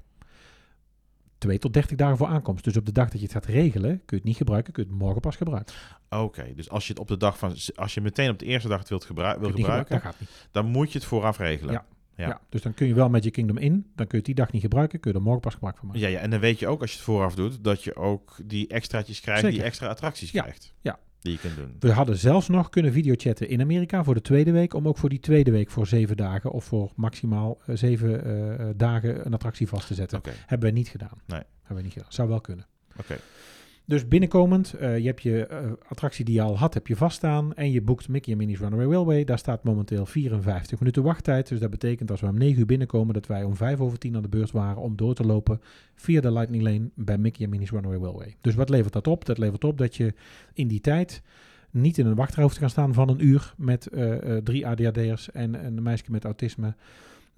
2 tot 30 dagen voor aankomst. Dus op de dag dat je het gaat regelen, kun je het niet gebruiken, kun je het morgen pas gebruiken. Oké, dus als je het op de dag van, als je meteen op de eerste dag het wilt gebru- wil je gebruiken, gebruiken, Dat gaat niet. dan moet je het vooraf regelen. Ja. Ja. Ja. dus dan kun je wel Magic Kingdom in, dan kun je het die dag niet gebruiken, kun je er morgen pas gebruik van maken. Ja, ja, en dan weet je ook als je het vooraf doet, dat je ook die extraatjes krijgt, Zeker. die extra attracties Ja, krijgt. ja. Die je kunt doen. We hadden zelfs nog kunnen videochatten in Amerika voor de tweede week. Om ook voor die tweede week voor zeven dagen of voor maximaal eh, zeven eh, eh, dagen een attractie vast te zetten. Hebben wij niet gedaan. Nee. Hebben we niet gedaan. Zou wel kunnen. oké. Dus binnenkomend, eh, je hebt je eh, attractie die je al had, heb je vaststaan. En je boekt Mickey en Minnie's Runaway Railway. Daar staat momenteel 54 minuten wachttijd. Dus dat betekent als we om 9 uur binnenkomen, dat wij om 5 over 10 aan de beurt waren om door te lopen via de Lightning Lane bij Mickey en Minnie's Runaway Railway. Dus wat levert dat op? Dat levert op dat je in die tijd niet in een wachtrij hoeft te gaan staan van een uur met eh, drie ADHD'ers en een meisje met autisme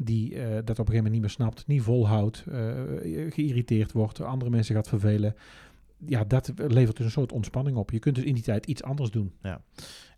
die dat op een gegeven moment niet meer snapt, niet volhoudt, eh, geïrriteerd wordt, andere mensen gaat vervelen. Ja, dat levert dus een soort ontspanning op. Je kunt dus in die tijd iets anders doen.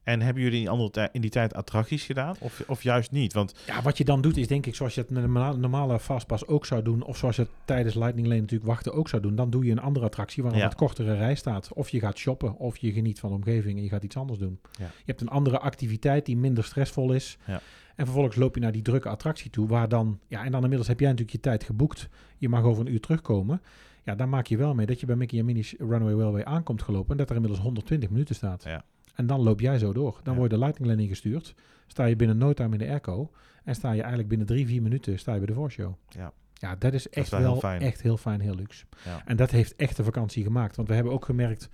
En hebben jullie in, andere in die tijd attracties gedaan? Of, of juist niet? Want Ja, wat je dan doet is denk ik zoals je het met een norma- normale fastpass ook zou doen. Of zoals je het tijdens Lightning Lane natuurlijk wachten ook zou doen. Dan doe je een andere attractie waar een Ja. wat kortere rij staat. Of je gaat shoppen of je geniet van de omgeving en je gaat iets anders doen. Ja. Je hebt een andere activiteit die minder stressvol is. Ja. En vervolgens loop je naar die drukke attractie toe. Waar dan, ja, en dan inmiddels heb jij natuurlijk je tijd geboekt. Je mag over een uur terugkomen. Ja, dan maak je wel mee dat je bij Mickey en Minnie's Runaway Railway aankomt gelopen. En dat er inmiddels 120 minuten staat. Ja. En dan loop jij zo door. Dan Ja. word je de Lightning Lane ingestuurd. Sta je binnen no time in de airco. En sta je eigenlijk binnen drie, vier minuten sta je bij de voorshow. Ja. Ja, dat is echt wel wel, heel fijn. echt heel fijn, heel luxe. Ja. En dat heeft echt de vakantie gemaakt. Want we hebben ook gemerkt,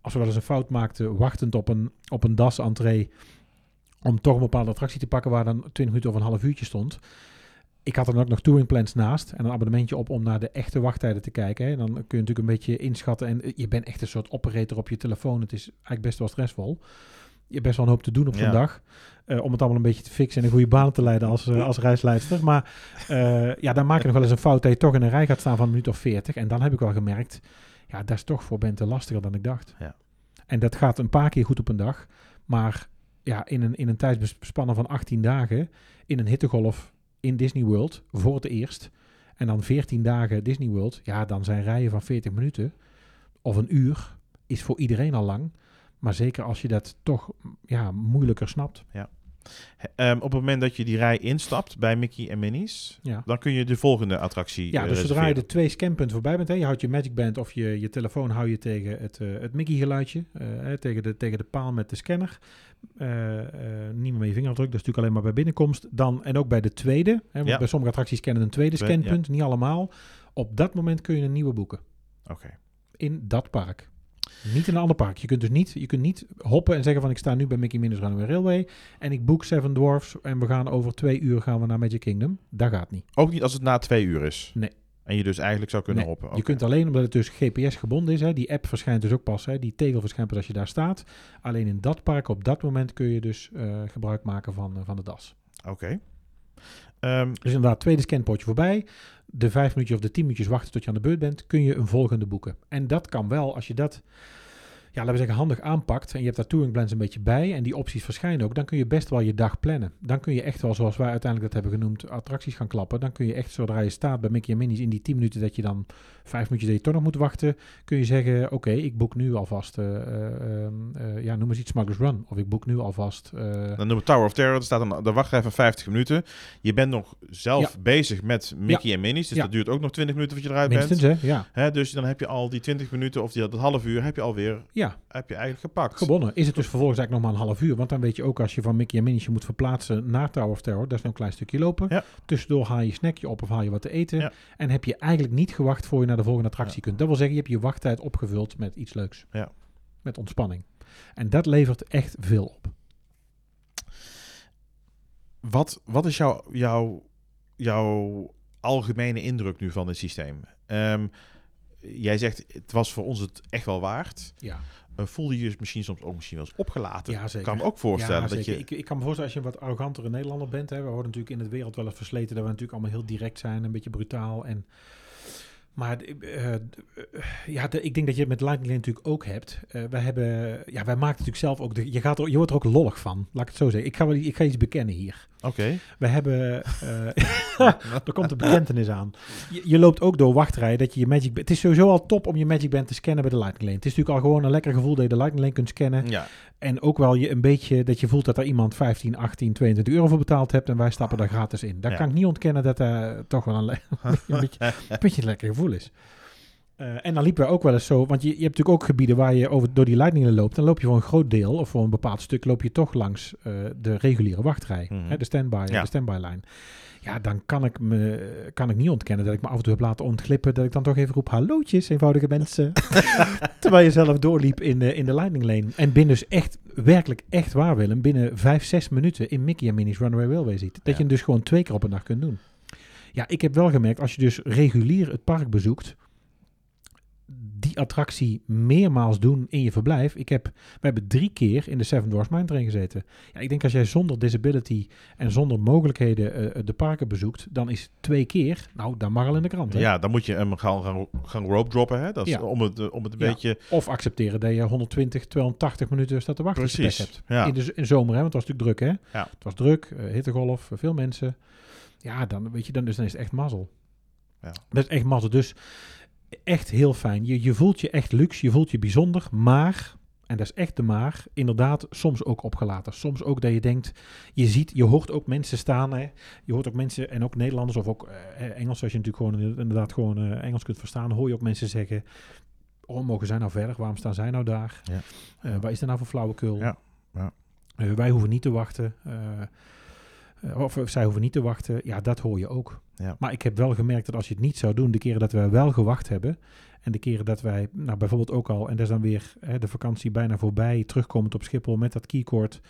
als we wel eens een fout maakten, wachtend op een, op een das-entree, om toch een bepaalde attractie te pakken waar dan 20 minuten of een half uurtje stond. Ik had er dan ook nog touring plans naast en een abonnementje op om naar de echte wachttijden te kijken. Hè. En dan kun je natuurlijk een beetje inschatten en eh, je bent echt een soort operator op je telefoon. Het is eigenlijk best wel stressvol. Je hebt best wel een hoop te doen op zo'n Ja. dag. eh, om het allemaal een beetje te fixen en een goede baan te leiden als, eh, als reisleidster. Maar ja, dan maak je nog wel eens een fout dat je toch in een rij gaat staan van een minuut of 40. En dan heb ik wel gemerkt, ja, dat is toch voor Bente lastiger dan ik dacht. Ja. En dat gaat een paar keer goed op een dag. Maar ja, in een, in een tijdsbespannen van 18 dagen, in een hittegolf in Disney World, voor het eerst. En dan 14 dagen Disney World, ja, dan zijn rijen van 40 minuten of een uur, is voor iedereen al lang. Maar zeker als je dat toch ja, moeilijker snapt. Ehm, op het moment dat je die rij instapt bij Mickey en Minnie's, Ja. dan kun je de volgende attractie Ja, eh, dus zodra je de twee scanpunten voorbij bent, hè, je houdt je Magic Band of je, je telefoon hou je tegen het, eh, het Mickey geluidje, eh, hè, tegen, de, tegen de paal met de scanner. Eh, niet meer met je vingerafdruk, dat is natuurlijk alleen maar bij binnenkomst. Dan, en ook bij de tweede, hè, want Ja. bij sommige attracties kennen een tweede Twee, scanpunt, niet allemaal. Op dat moment kun je een nieuwe boeken Oké. in dat park. Niet in een ander park. Je kunt dus niet, je kunt niet hoppen en zeggen van ik sta nu bij Mickey Minnie's Runaway Railway en ik boek Seven Dwarfs en we gaan over twee uur gaan we naar Magic Kingdom. Dat gaat niet. Ook niet als het na twee uur is. Nee. En je dus eigenlijk zou kunnen Nee, hoppen. Je kunt alleen, omdat het dus GPS gebonden is, hè, die app verschijnt dus ook pas, hè, die tegel verschijnt pas als je daar staat. Alleen in dat park op dat moment kun je dus eh, gebruik maken van, eh, van de das. Oké. Ehm, Dus inderdaad, tweede scanpoortje voorbij. De vijf minuutjes of de tien minuutjes wachten tot je aan de beurt bent, kun je een volgende boeken. En dat kan wel, als je dat, laten we zeggen, handig aanpakt en je hebt daar touring plans een beetje bij en die opties verschijnen ook, dan kun je best wel je dag plannen. Dan kun je echt wel, zoals wij uiteindelijk dat hebben genoemd, attracties gaan klappen. Dan kun je echt, zodra je staat bij Mickey en Minnie's in die tien minuten dat je dan vijf minuutjes dat je toch nog moet wachten, kun je zeggen, oké, ik boek nu alvast, eh, eh, ehm, eh, ja, noem eens iets Smuggler's Run. Of ik boek nu alvast... dan noemen we Tower of Terror. Er staat een, de wachtrij van 50 minuten. Je bent nog zelf bezig met Mickey en Minnie's. Dus Ja. dat duurt ook nog 20 minuten voordat je eruit minstens, bent. hè? Ja. Hè, dus dan heb je al die 20 minuten of die, dat half uur heb je alweer Ja, heb je eigenlijk gepakt. Gewonnen. Is het dus vervolgens eigenlijk nog maar een half uur. Want dan weet je ook als je van Mickey en Minnie je moet verplaatsen naar Tower of Terror. Dat is nog een klein stukje lopen. Ja. Tussendoor haal je snackje op of haal je wat te eten. Ja. En heb je eigenlijk niet gewacht voor je naar de volgende attractie Ja. kunt. Dat wil zeggen, je hebt je wachttijd opgevuld met iets leuks. Ja. Met ontspanning. En dat levert echt veel op. Wat, wat is jouw, jouw, jouw algemene indruk nu van het systeem? Ehm, jij zegt, het was voor ons het echt wel waard. Ja, Uh, voelde je je misschien soms ook misschien wel eens opgelaten? Ja, zeker. Kan me ook voorstellen ja dat je... Ik, ik kan me voorstellen als je een wat arrogantere Nederlander bent. Hè, we worden natuurlijk in het wereld wel eens versleten dat we natuurlijk allemaal heel direct zijn. Een beetje brutaal. En, maar eh, ja, de- ik denk dat je het met Lightning Lane natuurlijk ook hebt. Eh, wij, hebben, ja, wij maken natuurlijk zelf ook... De, je, gaat er, je wordt er ook lollig van, laat ik het zo zeggen. Ik ga, wel- ik ga iets bekennen hier. Oké. We hebben... eh er komt een bekentenis aan. Je, je loopt ook door wachtrijen dat je je Magic... Band- Het is sowieso al top om je Magic Band te scannen bij de Lightning Lane. Het is natuurlijk al gewoon een lekker gevoel dat je de Lightning Lane kunt scannen. Ja, En ook wel je een beetje dat je voelt dat er iemand 15, 18, 22 euro voor betaald hebt en wij stappen daar gratis in. Daar Ja. kan ik niet ontkennen dat dat toch wel een, een, beetje, een beetje een lekker gevoel is. Eh, en dan liepen we ook wel eens zo, want je, je hebt natuurlijk ook gebieden waar je over, door die leidingen loopt. Dan loop je voor een groot deel of voor een bepaald stuk loop je toch langs eh, de reguliere wachtrij, Mhm. hè, de standby, Ja. de standby lijn. Ja, dan kan ik, me, kan ik niet ontkennen dat ik me af en toe heb laten ontglippen. Dat ik dan toch even roep, hallootjes, eenvoudige mensen. Terwijl je zelf doorliep in de, in de Lightning Lane. En binnen dus echt, werkelijk echt waar Willem, binnen vijf, zes minuten in Mickey en Minnie's Runaway Railway ziet. Dat Ja. je hem dus gewoon twee keer op een dag kunt doen. Ja, ik heb wel gemerkt, als je dus regulier het park bezoekt, die attractie meermaals doen in je verblijf. Ik heb, we hebben drie keer in de Seven Dwarfs Mine Train gezeten. Ja, ik denk als jij zonder disability en zonder mogelijkheden eh, de parken bezoekt, dan is twee keer, nou, dan mag al in de krant. Hè? ja, dan moet je hem gaan, gaan, gaan rope droppen. Hè? Dat is Ja. om, het, eh, om het een Ja. beetje... Of accepteren dat je 120, 280 minuten staat te wachten Precies. hebt. Ja. In de in zomer, hè, want het was natuurlijk druk, hè? Ja. Het was druk, eh, hittegolf, eh, veel mensen. Ja, dan weet je, dan, dus dan is het echt mazzel. Ja. Dat is echt mazzel. Dus echt heel fijn. Je, je voelt je echt luxe, je voelt je bijzonder, maar, en dat is echt de maar, inderdaad soms ook opgelaten. Soms ook dat je denkt, je ziet, je hoort ook mensen staan, hè? je hoort ook mensen, en ook Nederlanders of ook eh, Engels, als je natuurlijk gewoon inderdaad gewoon eh, Engels kunt verstaan, hoor je ook mensen zeggen, oh, mogen zij nou verder? Waarom staan zij nou daar? Ja. Eh, waar is er nou voor flauwekul? Ja, ja. Wij hoeven niet te wachten. Eh, of eh, zij hoeven niet te wachten. Ja, dat hoor je ook. Ja. Maar ik heb wel gemerkt dat als je het niet zou doen, de keren dat wij wel gewacht hebben. En de keren dat wij, nou bijvoorbeeld ook al, en dat is dan weer hè, de vakantie bijna voorbij, terugkomend op Schiphol met dat keycord.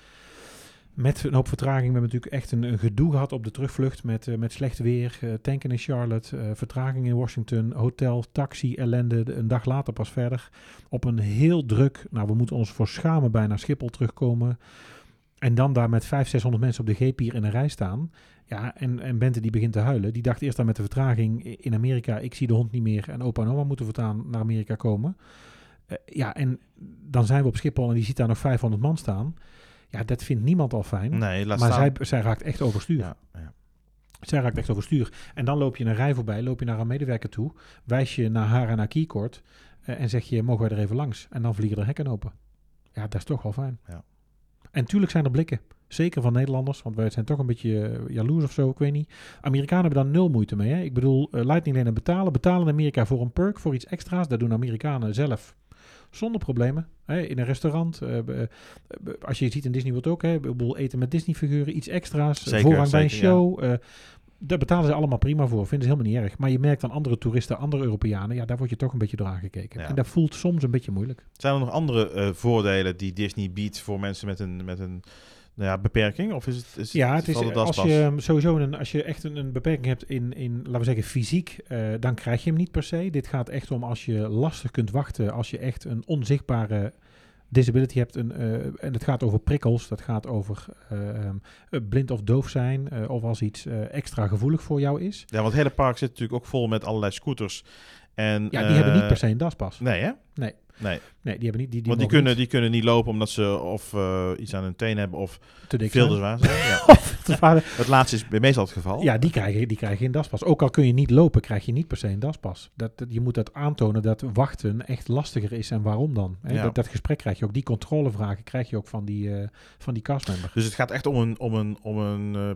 Met een hoop vertraging. We hebben natuurlijk echt een, een gedoe gehad op de terugvlucht met, eh, met slecht weer. tanken in Charlotte, vertraging in Washington, hotel, taxi, ellende. de- Een dag later pas verder. Op een heel druk, nou we moeten ons voor schamen bijna Schiphol terugkomen. En dan daar met 500, 600 mensen op de G-pier in een rij staan. Ja, en, en Bente die begint te huilen. Die dacht eerst dan met de vertraging in Amerika, ik zie de hond niet meer. En opa en oma moeten voortaan naar Amerika komen. Eh, ja, en dan zijn we op Schiphol en die ziet daar nog 500 man staan. Ja, dat vindt niemand al fijn. Nee, maar staan. zij, zij raakt echt overstuur. Ja, ja. Zij raakt echt overstuur. En dan loop je een rij voorbij, loop je naar een medewerker toe, wijs je naar haar en haar keycord eh, en zeg je, mogen wij er even langs? En dan vliegen er hekken open. Ja, dat is toch wel fijn. Ja. En tuurlijk zijn er blikken. Zeker van Nederlanders, want wij zijn toch een beetje eh, jaloers of zo, ik weet niet. Amerikanen hebben daar nul moeite mee. Hè? Ik bedoel, eh, Lightning Lane betalen. Betalen in Amerika voor een perk, voor iets extra's. Dat doen Amerikanen zelf zonder problemen. Hè? In een restaurant. eh, als je ziet in Disney World ook. Hè? Ik bedoel, eten met Disney figuren, iets extra's. Zeker, voorrang bij een zeker, ja. show. Eh, daar betalen ze allemaal prima voor. Vinden ze helemaal niet erg. Maar je merkt aan andere toeristen, andere Europeanen. Ja, daar word je toch een beetje door aangekeken. Ja. En dat voelt soms een beetje moeilijk. Zijn er nog andere eh, voordelen die Disney biedt voor mensen met een, met een nou ja, beperking? Of is het, is Ja, het is de als je sowieso een, als je echt een, een beperking hebt in, in, laten we zeggen, fysiek, eh, dan krijg je hem niet per se. Dit gaat echt om als je lastig kunt wachten, als je echt een onzichtbare disability hebt. Een, eh, en het gaat over prikkels, dat gaat over eh, um, eh, blind of doof zijn, of als iets extra gevoelig voor jou is. Ja, want het hele park zit natuurlijk ook vol met allerlei scooters. En, Ja, die hebben niet per se een daspas. Nee, hè? Nee. Nee, Nee, die hebben niet. Die, die want die kunnen, niet die kunnen niet lopen omdat ze of eh, iets aan hun teen hebben of te dik veel te zwaar zijn. Ja. Te zwaar. Het laatste is meestal het geval. Ja, die krijgen, die krijgen geen daspas. Ook al kun je niet lopen, krijg je niet per se een daspas. Dat, dat- je moet dat aantonen dat wachten echt lastiger is. En waarom dan? Hè? Ja. Dat, dat gesprek krijg je ook. Die controlevragen krijg je ook van die, eh, van die castmember. Dus het gaat echt om een, om een, om een eh,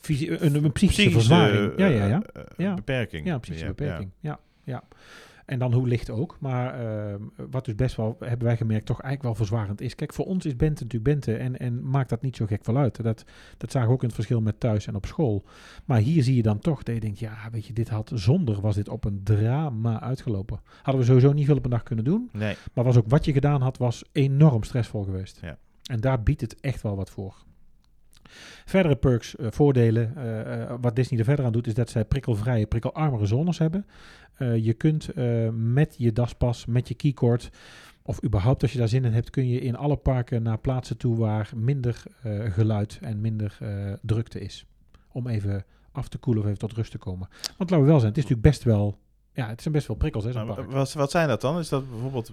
Fysi- een, een psychische, psychische verzwaring. Ja, ja, ja. Ja. beperking. Ja, een psychische beperking. Ja, ja. En dan hoe licht ook. Maar ehm, wat dus best wel, hebben wij gemerkt, toch eigenlijk wel verzwarend is. Kijk, voor ons is Bente natuurlijk Bente en, en maakt dat niet zo gek veel uit. Dat, dat zagen we ook in het verschil met thuis en op school. Maar hier zie je dan toch dat je denkt, ja, weet je, dit had zonder was dit op een drama uitgelopen. Hadden we sowieso niet veel op een dag kunnen doen. Nee. Maar was ook wat je gedaan had, was enorm stressvol geweest. Ja. En daar biedt het echt wel wat voor. Verdere perks, eh, voordelen, eh, eh, wat Disney er verder aan doet, is dat zij prikkelvrije, prikkelarmere zones hebben. Je kunt met je daspas, met je keycord, of überhaupt als je daar zin in hebt, kun je in alle parken naar plaatsen toe waar minder geluid en minder drukte is. Om even af te koelen of even tot rust te komen. Want laten we wel zijn, het is natuurlijk best wel, ja, het zijn best wel prikkels, hè, zo'n Nou, park. wat, wat zijn dat dan? Is dat bijvoorbeeld...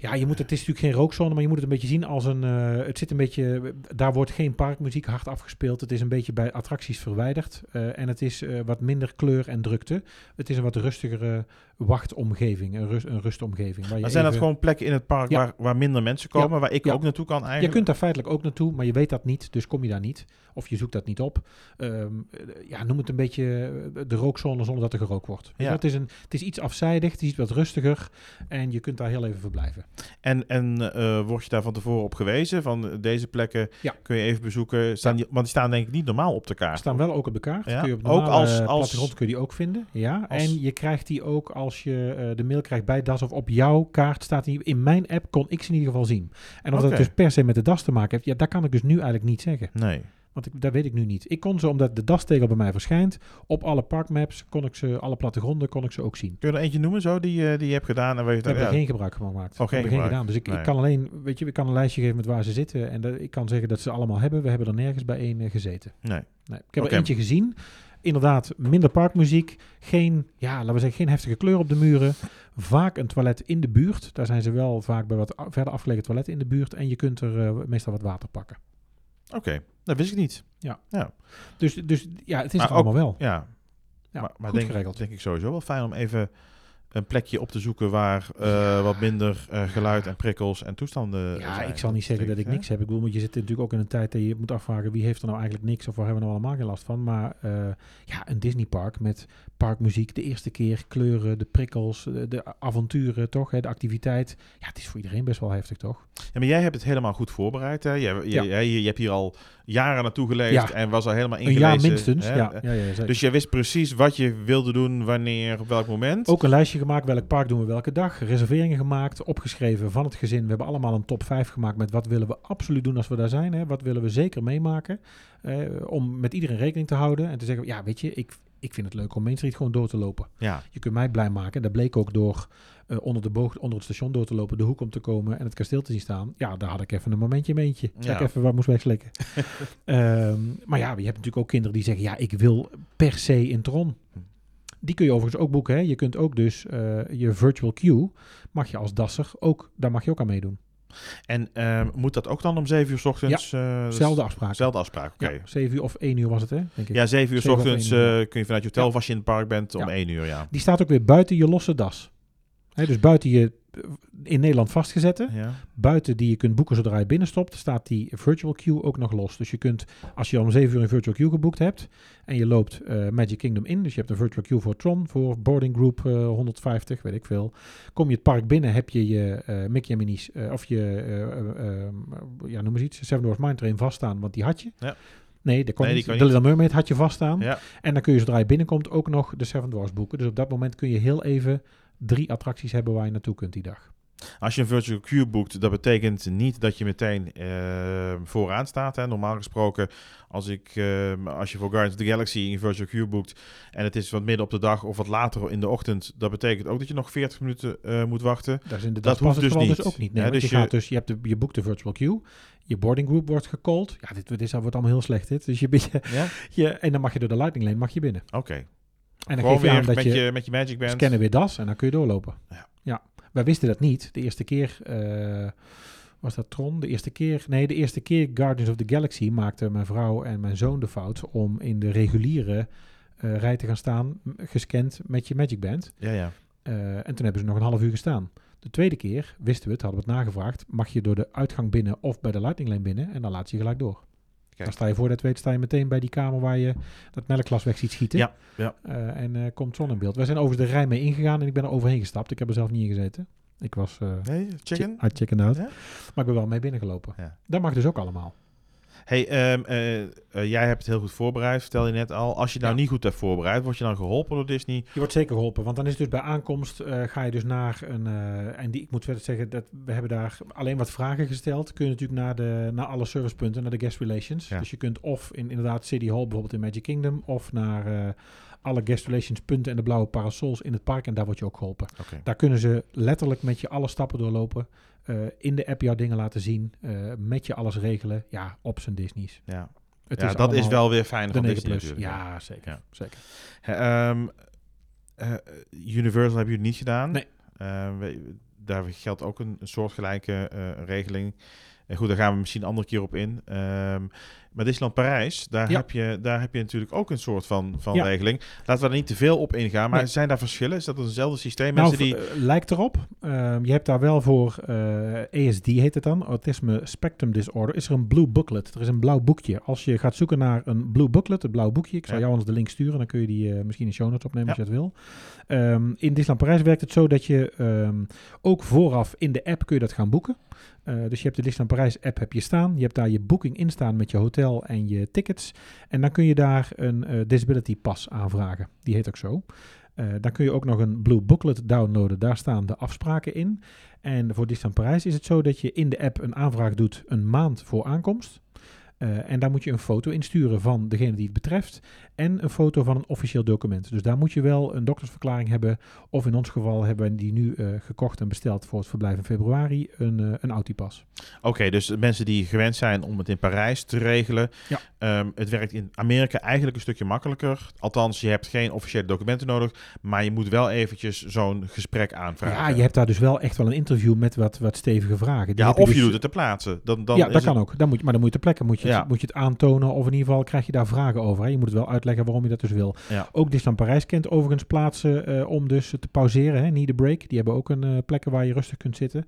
Ja, je moet, het is natuurlijk geen rookzone, maar je moet het een beetje zien als een. eh, het zit een beetje. Daar wordt geen parkmuziek hard afgespeeld. Het is een beetje bij attracties verwijderd. eh, en het is eh, wat minder kleur en drukte. Het is een wat rustigere wachtomgeving, een, rust, een rustomgeving. Waar je Maar zijn dat gewoon plekken in het park Ja. waar, waar minder mensen komen, waar ik Ja. ook naartoe kan eigenlijk? Je kunt daar feitelijk ook naartoe, maar je weet dat niet, dus kom je daar niet. Of je zoekt dat niet op. Ehm, eh, ja, noem het een beetje de rookzone zonder dat er gerookt wordt. Ja. Het, is een, het is iets afzijdig, het is iets wat rustiger. En je kunt daar heel even verblijven. En, en eh, word je daar van tevoren op gewezen? Van eh, deze plekken Ja. kun je even bezoeken. Staan die, want die staan denk ik niet normaal op de kaart. staan wel ook op de kaart. Ja, Kun je op de ook als- kun je die ook vinden. Ja, als- en je krijgt die ook als je eh, de mail krijgt bij DAS of op jouw kaart staat die. In mijn app kon ik ze in ieder geval zien. En of dat dus per se met de DAS te maken heeft, ja, dat kan ik dus nu eigenlijk niet zeggen. Nee. Want ik, dat weet ik nu niet. Ik kon ze, omdat de DAS-tegel bij mij verschijnt, op alle parkmaps kon ik ze, alle plattegronden kon ik ze ook zien. Kun je er eentje noemen zo die, eh, die je hebt gedaan? En waar je Ik heb ja, er geen gebruik van gemaakt. Oh, geen heb er geen gedaan. Dus ik, Nee. ik kan alleen, weet je, ik kan een lijstje geven met waar ze zitten. En dat, ik kan zeggen dat ze allemaal hebben. We hebben er nergens bij één eh, gezeten. Nee. Nee, ik heb er eentje gezien. Inderdaad, minder parkmuziek. Geen, ja, laten we zeggen, geen heftige kleur op de muren. Vaak een toilet in de buurt. Daar zijn ze wel vaak bij wat verder afgelegen toiletten in de buurt. En je kunt er eh, meestal wat water pakken. Oké, dat wist ik niet. Dus, dus ja, het is allemaal wel. Ja, Ja, maar, maar goed denk, geregeld. denk ik sowieso wel fijn om even een plekje op te zoeken waar eh, wat minder eh, geluid en prikkels en toestanden Ja, zijn. ik zal niet zeggen dat ik niks heb. Ik bedoel, want je zit natuurlijk ook in een tijd dat je moet afvragen wie heeft er nou eigenlijk niks of waar hebben we nou allemaal geen last van. Maar eh, ja, een Disneypark met parkmuziek, de eerste keer, kleuren, de prikkels, de, de avonturen, toch? Hè, de activiteit. Ja, het is voor iedereen best wel heftig, toch? Ja, maar jij hebt het helemaal goed voorbereid. Hè? Je, je, Ja. je, je hebt hier al jaren naartoe geleefd Ja. en was al helemaal Een ingelezen. jaar minstens. hè? Ja, ja. Dus je wist precies wat je wilde doen, wanneer, op welk moment. Ook een lijstje gemaakt, welk park doen we welke dag. Reserveringen gemaakt, opgeschreven van het gezin. We hebben allemaal een top 5 gemaakt met wat willen we absoluut doen als we daar zijn. Hè? Wat willen we zeker meemaken. eh, om met iedereen rekening te houden. En te zeggen, ja weet je, ik, ik vind het leuk om Main Street gewoon door te lopen. Ja, Je kunt mij blij maken. Dat bleek ook door eh, onder de boog, onder het station door te lopen, de hoek om te komen en het kasteel te zien staan. Ja, daar had ik even een momentje in mijn eentje. Dat Ja. ik even wat moest wegslikken. Ehm, maar ja, je hebt natuurlijk ook kinderen die zeggen, ja, ik wil per se in Tron. Die kun je overigens ook boeken. Hè. Je kunt ook dus eh, je virtual queue, mag je als dasser ook, daar mag je ook aan meedoen. En ehm, moet dat ook dan om 7 uur s ochtends? Ja, Zelfde afspraak. Zelfde afspraak, oké. Ja, 7 uur of 1 uur was het, hè? Denk ik. Ja, 7 uur s ochtends uur, eh, kun je vanuit je hotel, Ja. als je in het park bent, om Ja. 1 uur, ja. Die staat ook weer buiten je losse das. Hè, dus buiten je in Nederland vastgezette. ja. buiten die je kunt boeken zodra je binnenstopt, staat die virtual queue ook nog los. Dus je kunt, als je om 7 uur een virtual queue geboekt hebt en je loopt eh, Magic Kingdom in, dus je hebt een virtual queue voor Tron, voor boarding group eh, 150, weet ik veel. Kom je het park binnen, heb je je eh, Mickey en Minnie's, eh, of je, eh, eh, eh, ja noem eens iets, Seven Dwarfs Mine Train vaststaan, want die had je. Ja. Nee, Nee, De kon Little Mermaid had je vaststaan. Ja. En dan kun je zodra je binnenkomt ook nog de Seven Dwarfs boeken. Dus op dat moment kun je heel even drie attracties hebben waar je naartoe kunt die dag. Als je een virtual queue boekt, dat betekent niet dat je meteen eh, vooraan staat. Hè. Normaal gesproken, als, ik, eh, als je voor Guardians of the Galaxy een virtual queue boekt en het is wat midden op de dag of wat later in de ochtend, dat betekent ook dat je nog 40 minuten eh, moet wachten. Dat is in de Dat hoeft dus niet. dus ook niet. Nee, Ja, want dus je, gaat dus, je, hebt de, je boekt de virtual queue, je boarding group wordt gecalled. Ja, dit, dit wordt allemaal heel slecht dit. Dus je, je, Ja? je, en dan mag je door de lightning lane mag je binnen. Oké. En dan Gewoon geef je weer aan dat met je, je, met je Magic Band. scannen weer das en dan kun je doorlopen. Ja. Wij wisten dat niet. De eerste keer eh, was dat Tron. De eerste keer, nee, de eerste keer Guardians of the Galaxy maakte mijn vrouw en mijn zoon de fout om in de reguliere eh, rij te gaan staan, gescand met je Magic Band. Ja, ja. Eh, en toen hebben ze nog een half uur gestaan. De tweede keer wisten we het, hadden we het nagevraagd. Mag je door de uitgang binnen of bij de lightning lane binnen? En dan laat ze je gelijk door. Dan sta je voor dat weet, sta je meteen bij die kamer waar je dat melkglas weg ziet schieten. Ja, ja. Eh, en eh, komt zon in beeld. Wij zijn overigens de rij mee ingegaan en ik ben er overheen gestapt. Ik heb er zelf niet in gezeten. Ik was uh, Nee, chicken? uit chicken out. Ja? Maar ik ben wel mee binnengelopen. Ja. Dat mag dus ook allemaal. Hey, ehm, eh, eh, jij hebt het heel goed voorbereid, vertel je net al. Als je nou Ja. niet goed hebt voorbereid, word je dan geholpen door Disney? Je wordt zeker geholpen, want dan is het dus bij aankomst eh, ga je dus naar een en die ik moet verder zeggen dat we hebben daar alleen wat vragen gesteld. Kun je natuurlijk naar de naar alle servicepunten, naar de guest relations. Ja. Dus je kunt of in inderdaad City Hall bijvoorbeeld in Magic Kingdom of naar alle guest relations punten en de blauwe parasols in het park en daar word je ook geholpen. Daar kunnen ze letterlijk met je alle stappen doorlopen. Eh, in de app jouw dingen laten zien. eh, met je alles regelen. Ja, op zijn Disney's. Ja, Het ja is dat is wel weer fijn van 9 Disney plus. natuurlijk. Ja, zeker. Ja. zeker. Hè, ehm, eh, Universal hebben jullie niet gedaan. Nee. Eh, we- daar geldt ook een, soortgelijke regeling. En goed, daar gaan we misschien een andere keer op in. Ehm, maar Disneyland Parijs, daar, Ja. heb je, daar heb je natuurlijk ook een soort van, van Ja. regeling. Laten we er niet te veel op ingaan. Maar Nee. zijn daar verschillen? Is dat eenzelfde systeem? Nou, Mensen die... eh, lijkt erop. Ehm, je hebt daar wel voor eh ASD heet het dan, Autisme Spectrum Disorder, is er een blue booklet. Er is een blauw boekje. Als je gaat zoeken naar een blue booklet, het blauw boekje, ik zal Ja. jou anders de link sturen, dan kun je die eh, misschien in show notes opnemen als je dat wil. Ehm, in Disneyland Parijs werkt het zo dat je ehm, ook vooraf in de app kun je dat gaan boeken. Eh, dus je hebt de Disneyland Parijs app heb je staan. Je hebt daar je boeking in staan met je hotel en je tickets. En dan kun je daar een eh, disability pas aanvragen. Die heet ook zo. Eh, dan kun je ook nog een Blue Booklet downloaden. Daar staan de afspraken in. En voor Disneyland Parijs is het zo dat je in de app een aanvraag doet een maand voor aankomst. Eh, en daar moet je een foto insturen van degene die het betreft. En een foto van een officieel document. Dus daar moet je wel een doktersverklaring hebben. Of in ons geval hebben we die nu eh, gekocht en besteld voor het verblijf in februari. Een, eh een Autipas. Oké, dus mensen die gewend zijn om het in Parijs te regelen. Ja. ehm, het werkt in Amerika eigenlijk een stukje makkelijker. Althans, je hebt geen officiële documenten nodig. Maar je moet wel eventjes zo'n gesprek aanvragen. Ja, je hebt daar dus wel echt wel een interview met wat, wat stevige vragen. Die Ja, je of je dus- doet het ter plaatse. Dan, dan ja, dat het- kan ook. Dan moet je, maar dan moet je ter plekke moet je, Ja. moet je het aantonen. Of in ieder geval krijg je daar vragen over. Hè. Je moet het wel uitleggen waarom je dat dus wil. Ja. Ook Disneyland Parijs kent overigens plaatsen eh, om dus te pauzeren. Hè. Need a break. Die hebben ook een eh, plekken waar je rustig kunt zitten.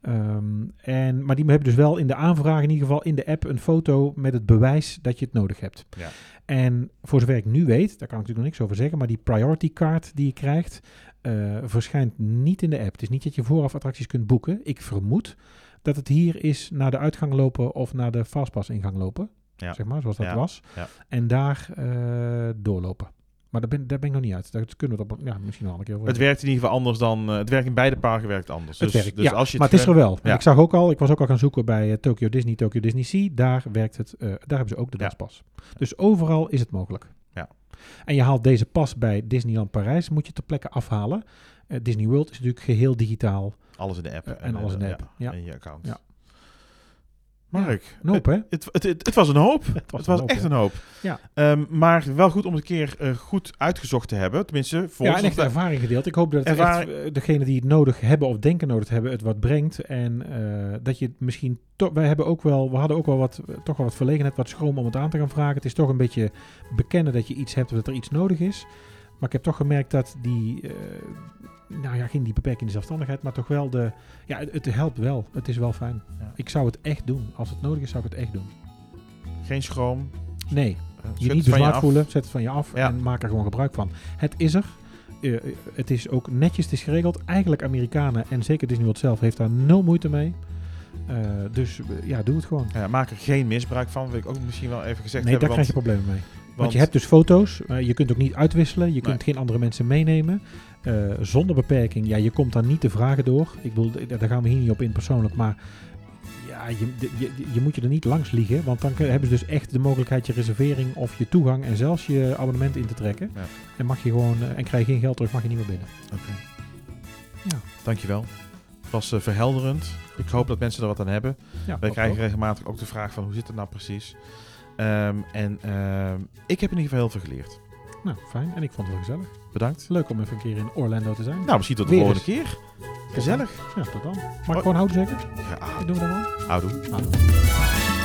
Ehm, en, maar die hebben dus wel in de aanvraag, in ieder geval in de app, een foto met het bewijs dat je het nodig hebt. Ja. En voor zover ik nu weet, daar kan ik natuurlijk nog niks over zeggen, maar die priority card die je krijgt, eh, verschijnt niet in de app. Het is niet dat je vooraf attracties kunt boeken. Ik vermoed dat het hier is naar de uitgang lopen of naar de fastpass ingang lopen. Ja. Zeg maar, zoals dat Ja. was. Ja. En daar eh, doorlopen. Maar daar ben, daar ben ik nog niet uit. Daar kunnen we het op, ja, misschien wel een keer over Het werkt in ieder geval anders dan... eh, het werkt in beide parken werkt anders. het dus, werkt, dus ja, als je maar het is er wel. Ja. Ik zag ook al, ik was ook al gaan zoeken bij eh, Tokyo Disney, Tokyo Disney Sea. Daar werkt het, daar hebben ze ook de Ja. daspas. Dus overal is het mogelijk. Ja. En je haalt deze pas bij Disneyland Parijs, moet je ter plekke afhalen. Disney World is natuurlijk geheel digitaal. Alles in de app. Eh, en alles in de app, ja. En je account. Ja. Mark, Een hoop, hè? het, het, het, het was een hoop. Het was, een hoop, echt een hoop. Ja. Ehm, maar wel goed om het een keer eh, goed uitgezocht te hebben. Tenminste, voor Ja, en echt ervaring gedeeld. Ik hoop dat Ervaring- echt, eh, degene die het nodig hebben of denken nodig te hebben, het wat brengt. En eh, dat je het misschien toch... Wij hebben ook wel, we hadden ook wel wat, eh, toch wel wat verlegenheid, wat schroom om het aan te gaan vragen. Het is toch een beetje bekennen dat je iets hebt of dat er iets nodig is. Maar ik heb toch gemerkt dat die, eh, nou ja, geen die beperkende zelfstandigheid, maar toch wel de, ja, het, het helpt wel. Het is wel fijn. Ja. Ik zou het echt doen. Als het nodig is, zou ik het echt doen. Geen schroom. Nee, eh, je niet bezwaard voelen, zet het van je af Ja. en maak er gewoon gebruik van. Het is er. Eh, het is ook netjes, het is geregeld. Eigenlijk Amerikanen en zeker Disney World zelf heeft daar nul moeite mee. Dus ja, doe het gewoon. Ja, maak er geen misbruik van, wil ik ook misschien wel even gezegd Nee, hebben. daar krijg je problemen mee. Want je hebt dus foto's, uh, je kunt ook niet uitwisselen, je kunt geen andere mensen meenemen. Uh, zonder beperking, ja, je komt dan niet de vragen door. Ik bedoel, daar gaan we hier niet op in persoonlijk, maar ja, je, je, je, moet je er niet langs liegen, want dan hebben ze dus echt de mogelijkheid je reservering of je toegang en zelfs je abonnement in te trekken. Ja. En mag je gewoon, uh, en krijg je geen geld terug, mag je niet meer binnen. Oké. Ja. Dankjewel. Het was uh, verhelderend. Ik hoop dat mensen er wat aan hebben. Ja, Wij krijgen ook. regelmatig ook de vraag van hoe zit het nou precies? Um, en um, ik heb in ieder geval heel veel geleerd. Nou, fijn. En ik vond het wel gezellig. Bedankt. Leuk om even een keer in Orlando te zijn. Nou, misschien tot de Weer volgende eens. keer. Gezellig. Ja, tot dan. Mag ik oh. gewoon houden zeggen? Ja, ik doe we dan Houdoe. Houdoe.